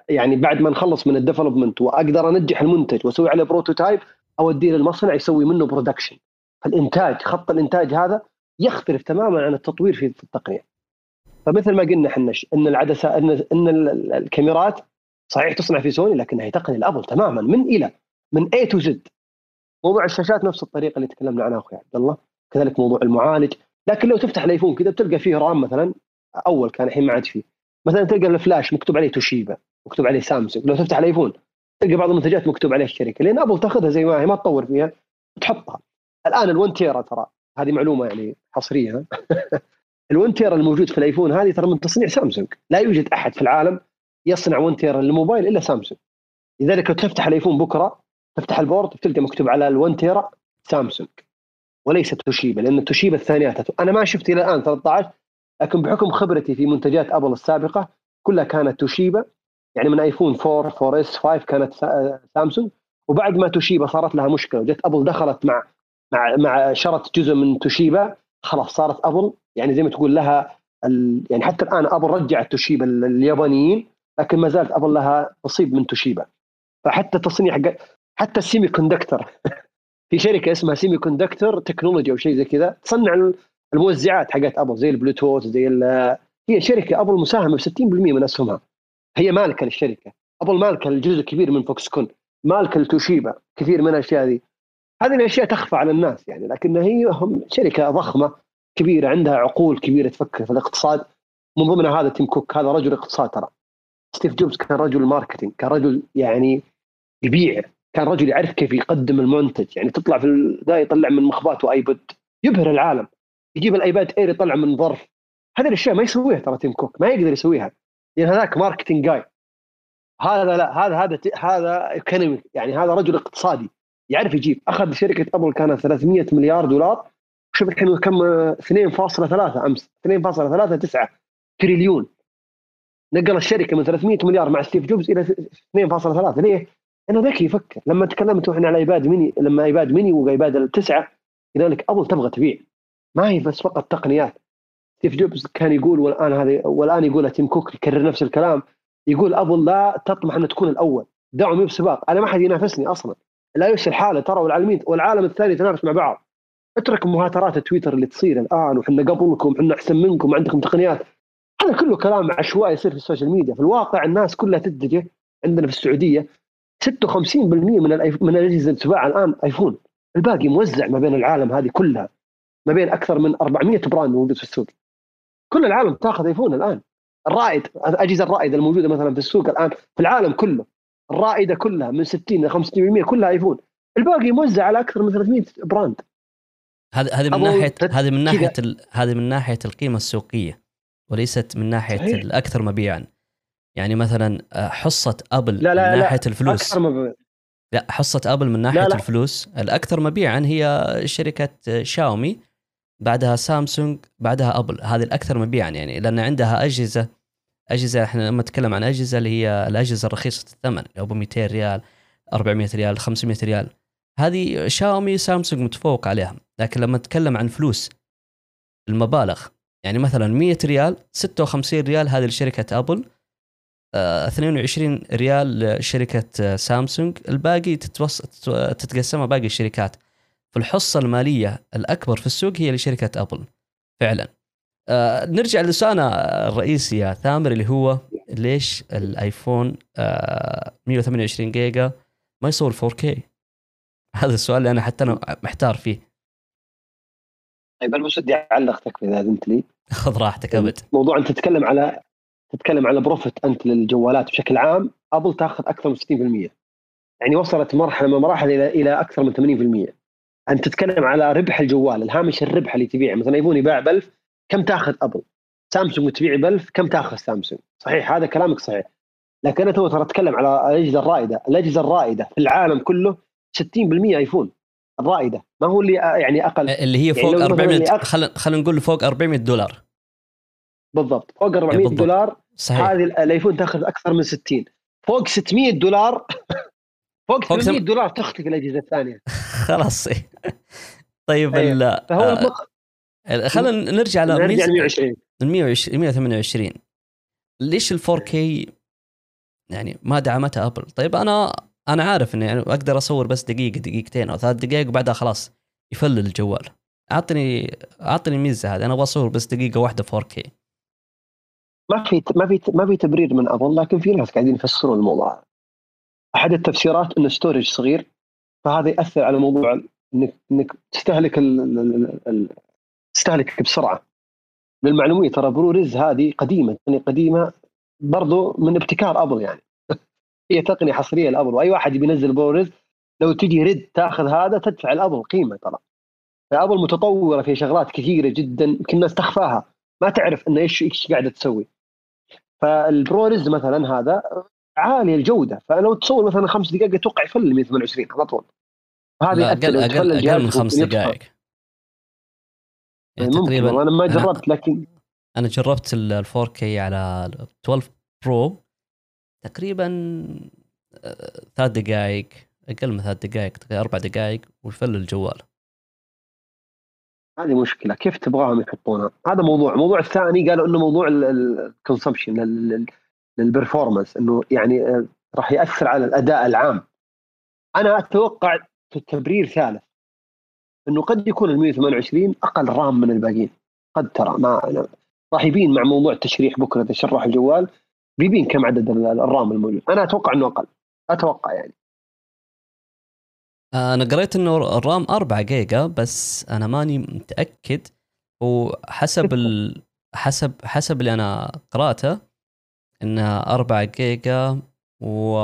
Speaker 3: يعني بعد ما نخلص من ال development وأقدر أنجح المنتج وأسوي عليه prototype أوديه للمصنع يسوي منه production فالإنتاج خط الإنتاج هذا يختلف تماما عن التطوير في التقنية. فمثل ما قلنا إحنا إن العدسة إن إن ال- ال- الكاميرات صحيح تصنع في سوني لكنها هي تقنية الأبل تماما من إلى من A to Z موضوع الشاشات نفس الطريقة اللي تكلمنا عنها أخوي عبد الله. كذلك موضوع المعالج. لكن لو تفتح الآيفون كذا بتلقى فيه RAM مثلا أول كان الحين ما عاد فيه. مثلا تلقى الفلاش مكتوب عليه توشيبا مكتوب عليه سامسونج لو تفتح الأيفون تلقى بعض المنتجات مكتوب عليها الشركة لأن ابل تاخذها زي ما هي ما تطور فيها تحطها. الآن ال1 تيرا ترى هذه معلومة يعني حصرية. ها؟ ال1 تيرا الموجود في الأيفون هذه ترى من تصنيع سامسونج. لا يوجد أحد في العالم يصنع 1 تيرا للموبايل إلا سامسونج. لذلك لو تفتح الأيفون بكرة تفتح ال board تلقى مكتوب على ال1 تيرا سامسونج. وليس توشيبا لأن توشيبا الثانيات أنا ما شفت إلى الآن 13 لكن بحكم خبرتي في منتجات أبل السابقة كلها كانت توشيبا. يعني من آيفون 4 4 S 5 كانت سا- سامسونج. وبعد ما توشيبا صارت لها مشكلة. وجت أبل دخلت مع مع مع شرت جزء من توشيبا. خلاص صارت أبل. يعني زي ما تقول لها ال... يعني حتى الآن أبل رجعت توشيبا اليابانيين لكن ما زالت أبل لها نصيب من توشيبا. فحتى تصنيع حتى ال semiconductor في شركة اسمها Semiconductor Technology أو شيء زي كذا تصنع الموزعات حقت أبل زي البلوتوث زي هي شركة أبل مساهمة ب 60% من أسهمها. هي مالكة للشركة. أبل مالكة لجزء كبير من فوكس كون مالكة لتوشيبا. كثير من الأشياء ذي. هذه الأشياء تخفى على الناس يعني لكن هي هم شركة ضخمة كبيرة عندها عقول كبيرة تفكر في الاقتصاد. من ضمنها هذا تيم كوك هذا رجل اقتصاد ترى. ستيف جوبز كان رجل marketing كان رجل يعني يبيع كان رجل يعرف كيف يقدم المنتج. يعني تطلع في ذا يطلع من مخباته ايباد يبهر العالم. يجيب الإيباد اير يطلع من ظرف. هذه الأشياء ما يسويها ترى تيم كوك ما يقدر يسويها. لأن هذاك marketing جاي هذا لا هذا هذا هذا يعني هذا رجل اقتصادي. يعرف يجيب. أخذ شركة ابل كانت 300 مليار دولار. شوف الحين كم 2.3 أمس. 2.39 تريليون. نقل الشركة من 300 مليار مع ستيف جوبز إلى 2.3 ليه؟ لأنه ذكي يفكر. لما تكلمت إحنا على إيباد ميني لما إيباد ميني وإيباد التسعة لذلك ابل تبغى تبيع. ما هي بس فقط تقنيات. ستيف جوبز كان يقول والآن هذه والآن يقول تيم كوك يكرر نفس الكلام يقول ابل لا تطمح أن تكون الأول. دعوا مي بسباق أنا ما حد ينافسني أصلا. لا يوش الحالة ترى والعالمين والعالم الثاني يتنافس مع بعض. اترك مهاترات تويتر اللي تصير الآن وحنا قبلكم وحنا أحسن منكم عندكم تقنيات. هذا كله كلام عشوائي يصير في ال social media. في الواقع الناس كلها تتجه عندنا في السعودية 56% من. من الاجهزه اللي تباع الآن آيفون. الباقي موزع ما بين العالم هذه كلها. ما بين أكثر من 400 brand موجود في السوق. كل العالم تاخذ آيفون الآن. الرائد الأجهزة الرائدة الموجودة مثلا في السوق الآن في العالم كله الرائدة كلها من 60 ل 65% كلها آيفون. الباقي موزع على أكثر من 300 brand.
Speaker 2: هذه هذه من ناحيه هذه من. ناحية هذه من ناحية القيمة السوقية وليست من ناحية
Speaker 3: صحيح.
Speaker 2: الاكثر مبيعا. يعني مثلا آه، حصة أبل
Speaker 3: لا لا
Speaker 2: من
Speaker 3: لا
Speaker 2: ناحية الفلوس.
Speaker 3: أكثر ما
Speaker 2: لا حصة أبل من ناحية
Speaker 3: لا لا.
Speaker 2: الفلوس. الأكثر مبيعا هي شركة شاومي. بعدها سامسونج بعدها أبل. هذه الأكثر مبيعا يعني لأن عندها أجهزة أجهزة إحنا لما نتكلم عن أجهزة اللي هي الأجهزة الرخيصة الثمن أبو 200 ريال 400 ريال 500 ريال. هذه شاومي سامسونج متفوق عليها. لكن لما نتكلم عن فلوس المبالغ يعني مثلا 100 ريال 56 ريال هذه لشركة أبل آه، 22 ريال لشركة آه، سامسونج. الباقي تتوص... تت- تتقسمها باقي الشركات. فالحصة المالية الأكبر في السوق هي لشركة أبل. فعلا. آه نرجع لسؤالنا الرئيسي يا ثامر اللي هو ليش الآيفون آه 128 جيجا ما يصور 4K هذا السؤال اللي أنا حتى أنا محتار فيه.
Speaker 3: طيب أنا بس ودي اعلق تكفى إذا اذنت لي.
Speaker 2: خذ راحتك أبد.
Speaker 3: موضوع أنت تتكلم على تتكلم على profit أنت للجوالات بشكل عام. أبل تأخذ أكثر من 60% يعني وصلت مرحلة من المراحل إلى إلى أكثر من 80% انت تتكلم على ربح الجوال الهامش الربح اللي تبيعه. مثلا ايفون يباع ب 1000 كم تاخذ أبل؟ سامسونج تبيع ب 1000 كم تاخذ سامسونج؟ صحيح هذا كلامك صحيح. لكن أنا تو ترى اتكلم على الأجهزة الرائدة الأجهزة الرائدة في العالم كله 60% آيفون الرائدة. ما هو اللي يعني أقل؟
Speaker 2: اللي هي فوق
Speaker 3: لو مثلاً
Speaker 2: 400
Speaker 3: اللي أك-
Speaker 2: خلينا خلينا نقول فوق 400 دولار.
Speaker 3: بالضبط فوق 400
Speaker 2: بالضبط.
Speaker 3: دولار
Speaker 2: صحيح.
Speaker 3: هذه الآيفون تاخذ أكثر من 60 فوق 600 دولار فوق
Speaker 2: فوق
Speaker 3: 800
Speaker 2: سم-
Speaker 3: دولار تختفي الأجهزة الثانية.
Speaker 2: خلاص. طيب
Speaker 3: أيوة. فهو
Speaker 2: آه،. خلينا نرجع
Speaker 3: ل
Speaker 2: لميزة
Speaker 3: 120
Speaker 2: ال 120 128 ليش ال 4K يعني ما دعمتها ابل طيب أنا أنا عارف إني يعني أقدر أصور بس دقيقة دقيقتين أو ثلاث دقائق وبعدها خلاص يفلل الجوال. اعطني أعطني الميزه هذه. أنا أبغى أصور بس دقيقة واحدة 4K
Speaker 3: ما في ما في ما في تبرير من ابل لكن في ناس قاعدين يفسرون الموضوع. أحد التفسيرات انه storage صغير فهذا يأثر على موضوع انك إنك تستهلك ال ال ال تستهلك بسرعة. للمعلومية ترى ProRes هذه قديمة تقنيه قديمة برضو من ابتكار أبل يعني. هي تقنية حصرية لأبل وأي واحد بينزل ProRes لو تجي ريد تأخذ هذا تدفع الابل قيمة ترى. فأبل متطورة في شغلات كثيرة جدا يمكن الناس تخفاها. ما تعرف انه إيش إيش قاعدة تسوي. فال ProRes مثلا هذا عالي الجودة. فلو تصور مثلا خمس دقائق أتوقع يفل 128 على طول.
Speaker 2: هذه أقل أقل أقل من خمس دقائق.
Speaker 3: يعني تقريبا أنا ما جربت لكن
Speaker 2: أنا جربت ال 4K على 12 Pro تقريبا آه، ثلاث دقائق أقل من ثلاث دقائق أربع دقائق ويفل الجوال.
Speaker 3: هذه مشكلة. كيف تبغاهم يحطونها؟ هذا موضوع. الموضوع الثاني قالوا إنه موضوع ال consumption لل performance إنه يعني آه، راح يأثر على الأداء العام. أنا أتوقع في تبرير ثالث إنه قد يكون ال 128 أقل رام من الباقيين. قد ترى ما أنا راح يبين مع موضوع التشريح بكرة إذا شرح الجوال بيبين كم عدد الرام الموجود. أنا أتوقع إنه أقل أتوقع يعني.
Speaker 2: أنا قريت إنه الرام 4 جيجا بس أنا ماني متأكد وحسب ال... حسب حسب اللي أنا قراته انه 4 جيجا و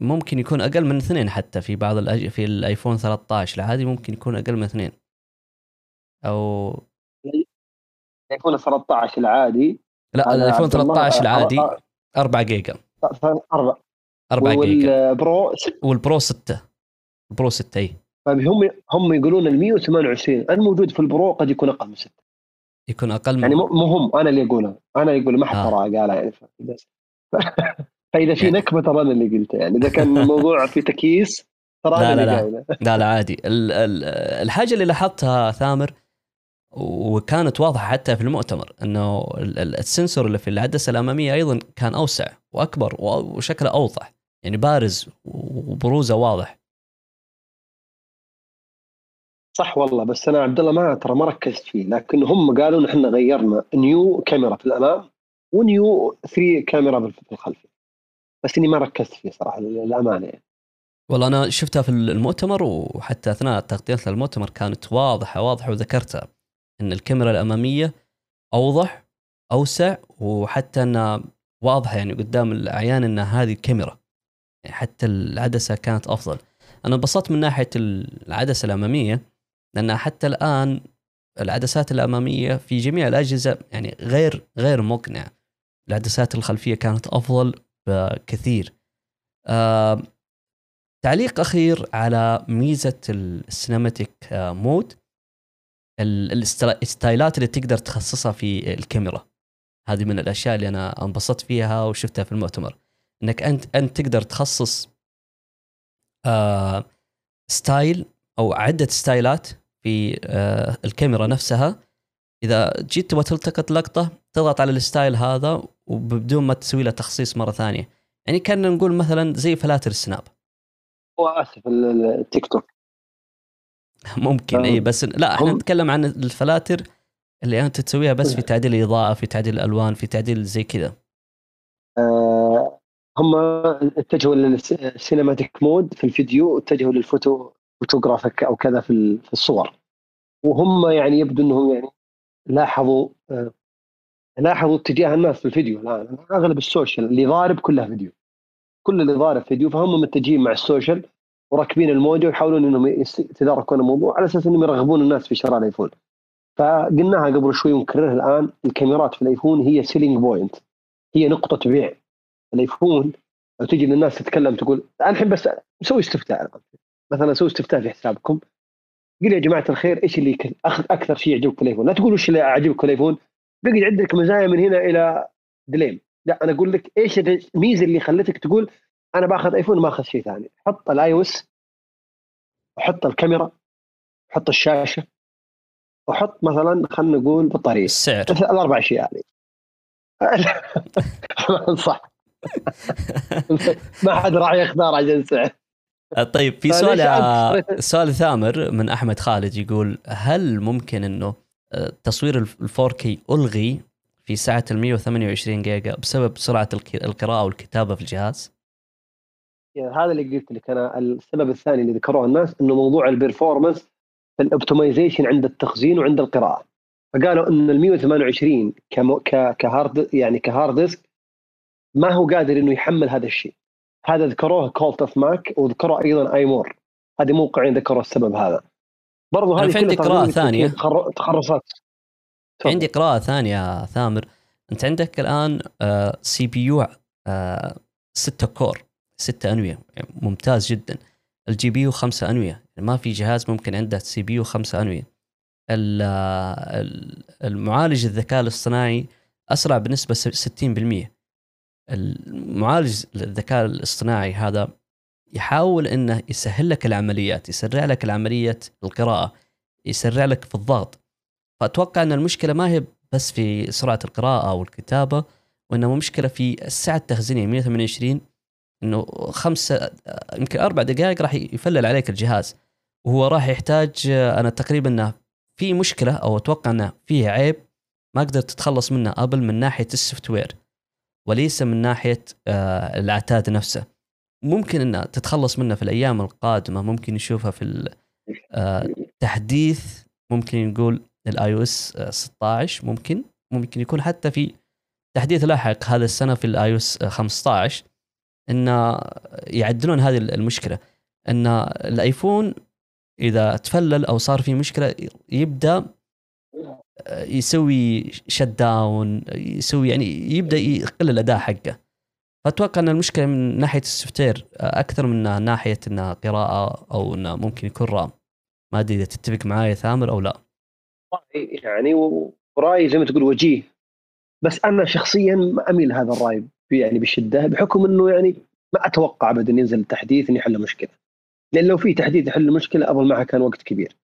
Speaker 2: ممكن يكون أقل من اثنين حتى في بعض الأج... في الآيفون 13 العادي ممكن يكون أقل من اثنين. أو
Speaker 3: الآيفون 13 العادي.
Speaker 2: لا الآيفون 13 العادي 4 جيجا.
Speaker 3: 4
Speaker 2: 4 جيجا.
Speaker 3: وال
Speaker 2: Pro وال Pro 6 ال Pro 6 اي
Speaker 3: هم هم يقولون ال 128 الموجود في ال Pro قد يكون أقل من 6
Speaker 2: يكون أقل من
Speaker 3: يعني مو هم أنا اللي اقولها أنا اللي أقول ما حد آه. قالها يعني. فإذا في يعني. نكبه ترى أنا اللي قلته يعني. إذا كان الموضوع في تكييس ترى
Speaker 2: أنا اللي قايله. لا لا عادي. الحاجة اللي لاحظتها ثامر وكانت واضحة حتى في المؤتمر إنه السنسور اللي في العدسة الأمامية أيضا كان أوسع وأكبر وشكله أوضح. يعني بارز وبروزه واضح.
Speaker 3: صح والله بس أنا عبد الله ما ترى ما ركزت فيه لكن هم قالوا إن إحنا غيرنا نيو كاميرا في الأمام ونيو 3 كاميرا في الخلفيه بس إني ما ركزت فيه صراحة للأمانة. يعني.
Speaker 2: والله أنا شفتها في المؤتمر وحتى أثناء تغطيتنا للمؤتمر كانت واضحة واضحة وذكرتها إن الكاميرا الأمامية أوضح أوسع وحتى إنها واضحة يعني قدام الأعيان إن هذه كاميرا يعني حتى العدسة كانت أفضل. أنا انبسطت من ناحية العدسة الأمامية. لانها حتى الآن العدسات الأمامية في جميع الأجهزة يعني غير غير مقنعة. العدسات الخلفية كانت أفضل بكثير. آه تعليق أخير على ميزة ال cinematic mode. ال styleات اللي تقدر تخصصها في الكاميرا. هذه من الأشياء اللي أنا انبسطت فيها وشفتها في المؤتمر. إنك انت أنت تقدر تخصص آه style أو عدة styleات في آه الكاميرا نفسها. إذا جيت تبغى تلتقط لقطه تضغط على ال style هذا وبدون ما تسوي له تخصيص مرة ثانية. يعني كأن نقول مثلا زي فلاتر ال
Speaker 3: Snap آسف التيك توك.
Speaker 2: ممكن إي بس لا إحنا نتكلم عن الفلاتر اللي أنت تسويها بس في تعديل الإضاءة في تعديل الألوان في تعديل زي كذا.
Speaker 3: آه هم اتجهوا لل cinematic mode في الفيديو واتجهوا لل photo photographic أو كذا في الصور. وهم يعني يبدو إنهم يعني لاحظوا آه لاحظوا اتجاه الناس في الفيديو. الان أغلب ال social اللي ضارب كلها فيديو. كل اللي ضارب فيديو فهم متجهين مع ال social وراكبين الموجة ويحاولون إنهم يتداركون الموضوع على أساس إنهم يرغبون الناس في شراء الآيفون. فقلناها قبل شوي ونكررها الآن الكاميرات في الآيفون هي selling point هي نقطة بيع. الآيفون لو تجي للناس تتكلم تقول الحين بس سوي استفتاء. مثلا سوي استفتاء في حسابكم. قل يا جماعة الخير إيش اللي أكثر شيء يعجبك في الإيفون؟ لا تقول وش اللي يعجبك في الإيفون. يبغى عندك مزايا من هنا إلى دليم لا أنا أقول لك إيش الميزه اللي خلتك تقول أنا باخذ إيفون ما أخذ شيء ثاني. حط ال iOS وحط الكاميرا حط الشاشة وحط مثلا خلينا نقول بطارية.
Speaker 2: السعر.
Speaker 3: الأربع أشياء هذه صح. ما حد راح يختار عشان سعر.
Speaker 2: طيب في سؤال سؤال ثامر من أحمد خالد يقول هل ممكن إنه تصوير ال 4K ألغي في سعه ال 128 جيجا بسبب سرعة القراءة والكتابة في الجهاز؟
Speaker 3: يعني هذا اللي قلت لك أنا السبب الثاني اللي ذكروه الناس إنه موضوع ال performance في ال optimization عند التخزين وعند القراءة. فقالوا إن ال 128 كمو ك- ك hard يعني ك hard disk ما هو قادر إنه يحمل هذا الشيء. هذا ذكروه Cult of Mac وذكروه أيضا iMore هذه موقعين ذكروا السبب هذا. برضو هذه
Speaker 2: في عندي قراءة ثانية.
Speaker 3: تخر- تخرصات.
Speaker 2: عندي قراءة ثانية ثامر. أنت عندك الآن CPU 6 core 6 أنوية. يعني ممتاز جدا. ال GPU 5 أنوية. يعني ما في جهاز ممكن عنده CPU 5 أنوية. آه، ال- المعالج الذكاء الاصطناعي أسرع بنسبة س- 60% المعالج الذكاء الاصطناعي هذا يحاول إنه يسهل لك العمليات يسرع لك العملية القراءة يسرع لك في الضغط. فأتوقع إن المشكلة ما هي بس في سرعة القراءة أو الكتابة وانما مشكلة في السعه التخزينيه 128 إنه خمسة يمكن أربع دقائق راح يفلل عليك الجهاز. وهو راح يحتاج أنا تقريبا إنه في مشكلة أو أتوقع إنه فيه عيب ما قدرت تتخلص منه أبل من ناحية ال software. وليس من ناحية آه، العتاد نفسه. ممكن انه تتخلص منه في الأيام القادمة ممكن نشوفها في ال- آه، ممكن نقول ال iOS 16 ممكن ممكن يكون حتى في تحديث لاحق هذا السنة في ال iOS 15 إن يعدلون هذه المشكلة. إن الآيفون إذا تفلل أو صار فيه مشكلة يبدأ يسوي shut down يسوي يعني يبدأ يقل الأداء حقه. فأتوقع أن المشكلة من ناحية ال software أكثر من ناحية إنها قراءة أو إنه ممكن يكون RAM. ما أدري إذا تتفق معي ثامر أو لا.
Speaker 3: يعني ورأيي زي ما تقول وجيه. بس أنا شخصيا ما أميل هذا الرأي يعني بشدة بحكم إنه يعني ما أتوقع ابدا ينزل تحديث إنه يحل مشكلة. لأن لو في تحديث يحل المشكلة ابل معها كان وقت كبير.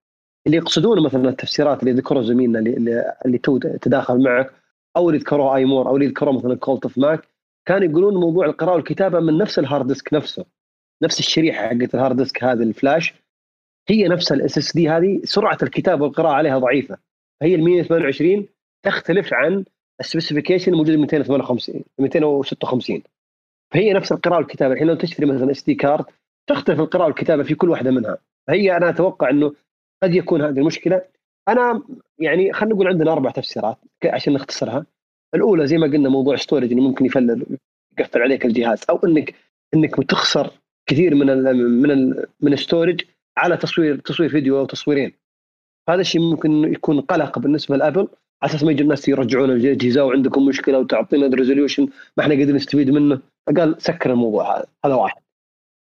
Speaker 3: اللي يقصدونه مثلا التفسيرات اللي ذكروا زميلنا اللي, اللي, تو تداخل معك أو اللي ذكروه iMore أو اللي ذكروه مثلا Cult of Mac كانوا يقولون موضوع القراءة والكتابة من نفس ال hard disk نفسه نفس الشريحة حقت الهارد ديسك هذه الفلاش هي نفس ال SSD هذه سرعة الكتابة والقراءة عليها ضعيفة. فهي ال 128 تختلف عن ال specification الموجود 258 256 فهي نفس القراءة والكتابة. الحين لو تشتري مثلا SD card تختلف القراءة والكتابة في كل واحدة منها. فهي أنا أتوقع إنه قد يكون هذه المشكلة. أنا يعني خلينا نقول عندنا أربع تفسيرات عشان نختصرها. الأولى زي ما قلنا موضوع storage إنه ممكن يفلل يقفل عليك الجهاز أو انك إنك بتخسر كثير من ال من ال من ال storage على تصوير تصوير فيديو أو تصويرين. هذا الشيء ممكن يكون قلق بالنسبة لأبل على أساس ما يجي الناس يرجعون الأجهزة وعندكم مشكلة وتعطينا ال resolution ما إحنا قادرين نستفيد منه. فقال سكر الموضوع هذا. هذا واحد.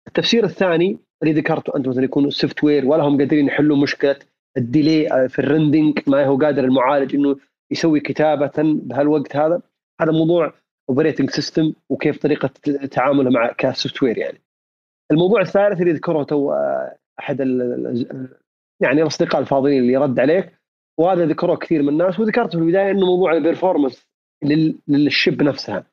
Speaker 3: التفسير الثاني اللي ذكرته أنت مثلا يكون ال software ولا هم قادرين يحلوا مشكلة ال delay في ال rendering ما هو قادر المعالج إنه يسوي كتابة بهالوقت هذا. هذا موضوع operating system وكيف طريقة تعامله مع ك software يعني. الموضوع الثالث اللي ذكره تو أحد يعني الأصدقاء الفاضلين اللي رد عليك وهذا ذكروه كثير من الناس وذكرت في البداية إنه موضوع ال performance لل chip نفسها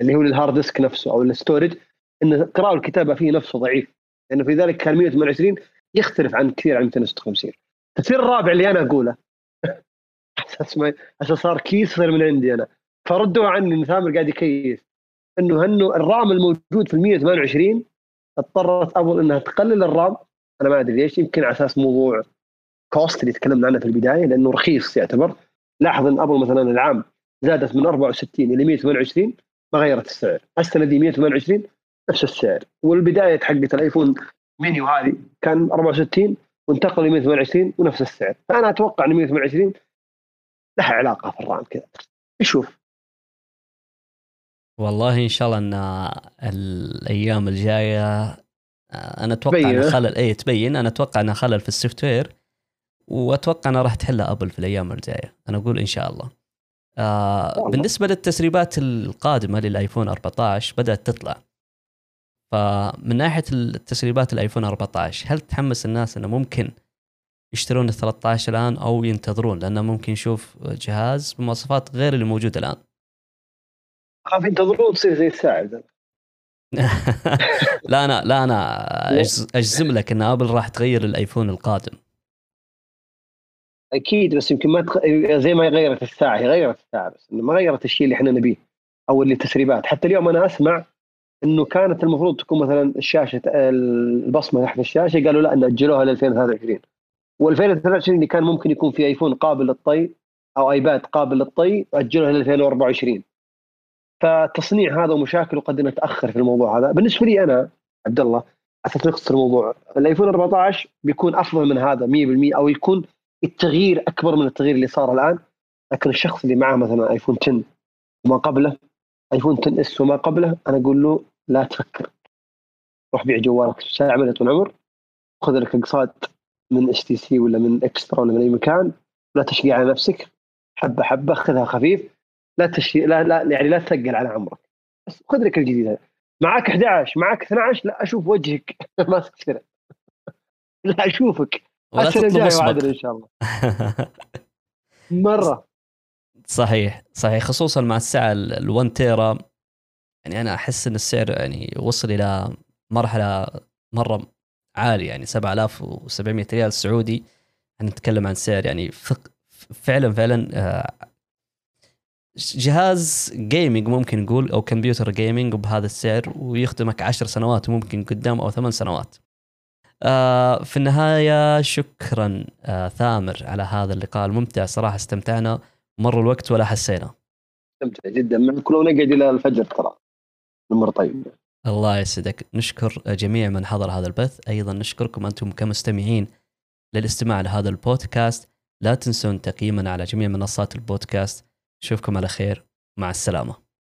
Speaker 3: اللي هو للهارد ديسك نفسه أو ال storage إن القراءه والكتابه فيه نفسه ضعيف. لأنه في ذلك كان 128 يختلف عن كثير عن 256 التفسير الرابع اللي أنا أقوله. أساس ما أساس صار case صار من عندي أنا. فردوا عني إن ثامر قاعد يكيس. إنه انه ال RAM الموجود في ال 128 اضطرت ابل إنها تقلل ال RAM. أنا ما أدري ليش. يمكن على أساس موضوع cost اللي تكلمنا عنه في البداية لأنه رخيص يعتبر. لاحظ إن ابل مثلا العام زادت من 64 إلى 128 ما غيرت السعر. السنة دي 128 نفس السعر. والبداية حقت الآيفون مينيو هذه كان 64 وانتقل ل 128 ونفس السعر. فانا أتوقع إن 128 لها علاقة في ال RAM كذا. نشوف.
Speaker 2: والله إن شاء الله إن الأيام الجاية أنا أتوقع إن خلل اي تبين. أنا أتوقع انها خلل في ال software وأتوقع انها راح تحلها أبل في الأيام الجاية. أنا أقول إن شاء الله. آه بالنسبة للتسريبات القادمة للآيفون 14 بدأت تطلع. فمن ناحية التسريبات الآيفون 14 هل تحمس الناس إنه ممكن يشترون ال 13 الآن أو ينتظرون؟ لأنه ممكن نشوف جهاز بمواصفات غير اللي موجودة الآن.
Speaker 3: خاف ينتظرون تصير زي الساعد
Speaker 2: لا أنا لا أنا أجزم لك إن آبل راح تغير الآيفون القادم.
Speaker 3: أكيد بس يمكن ما تخ... زي ما غيرت الساعة هي غيرت الساعة بس ما غيرت الشيء اللي إحنا نبيه أو اللي تسريبات حتى اليوم أنا أسمع إنه كانت المفروض تكون مثلا الشاشة البصمة تحت الشاشة قالوا لا ناجلوها ل 2023 و2023 اللي كان ممكن يكون في آيفون قابل للطي أو آيباد قابل للطي أجلوها ل 2024 فتصنيع هذا ومشاكله قد نتاخر في الموضوع هذا. بالنسبة لي أنا عبد الله أساس نختصر الموضوع. الآيفون 14 بيكون أفضل من هذا 100% أو يكون التغيير أكبر من التغيير اللي صار الآن. لكن الشخص اللي معه مثلا آيفون 10 وما قبله آيفون 10 إس وما قبله أنا أقول له لا تفكر. روح بيع جوالك استعمله طول العمر. خذ لك اقساط من اس تي سي ولا من اكسترا ولا من أي مكان. لا تشقي على نفسك. حبة حبة خذها خفيف. لا تشي لا لا يعني لا تثقل على عمرك. بس خذ لك الجديد هذا معك 11 معك 12 لا أشوف وجهك. ماسك سنه لا أشوفك.
Speaker 2: ولا تطلب
Speaker 3: وعدل إن شاء الله. مرة.
Speaker 2: صحيح صحيح. خصوصا مع السعة ال 1 تيرا يعني أنا أحس إن السعر يعني وصل إلى مرحلة مرة عالية يعني 7700 ريال سعودي نتكلم عن سعر يعني فعلا فعلا آه، جهاز gaming ممكن نقول أو كمبيوتر gaming بهذا السعر ويخدمك عشر سنوات ممكن قدام أو ثمان سنوات. آه في النهاية شكرا آه ثامر على هذا اللقاء الممتع صراحة استمتعنا مر الوقت ولا حسينا.
Speaker 3: استمتع جدا معك لو نقعد إلى الفجر ترى الأمور طيب.
Speaker 2: الله يسعدك. نشكر جميع من حضر هذا البث. أيضا نشكركم أنتم كمستمعين للاستماع لهذا البودكاست. لا تنسون تقييمنا على جميع منصات البودكاست. نشوفكم على خير. مع السلامة.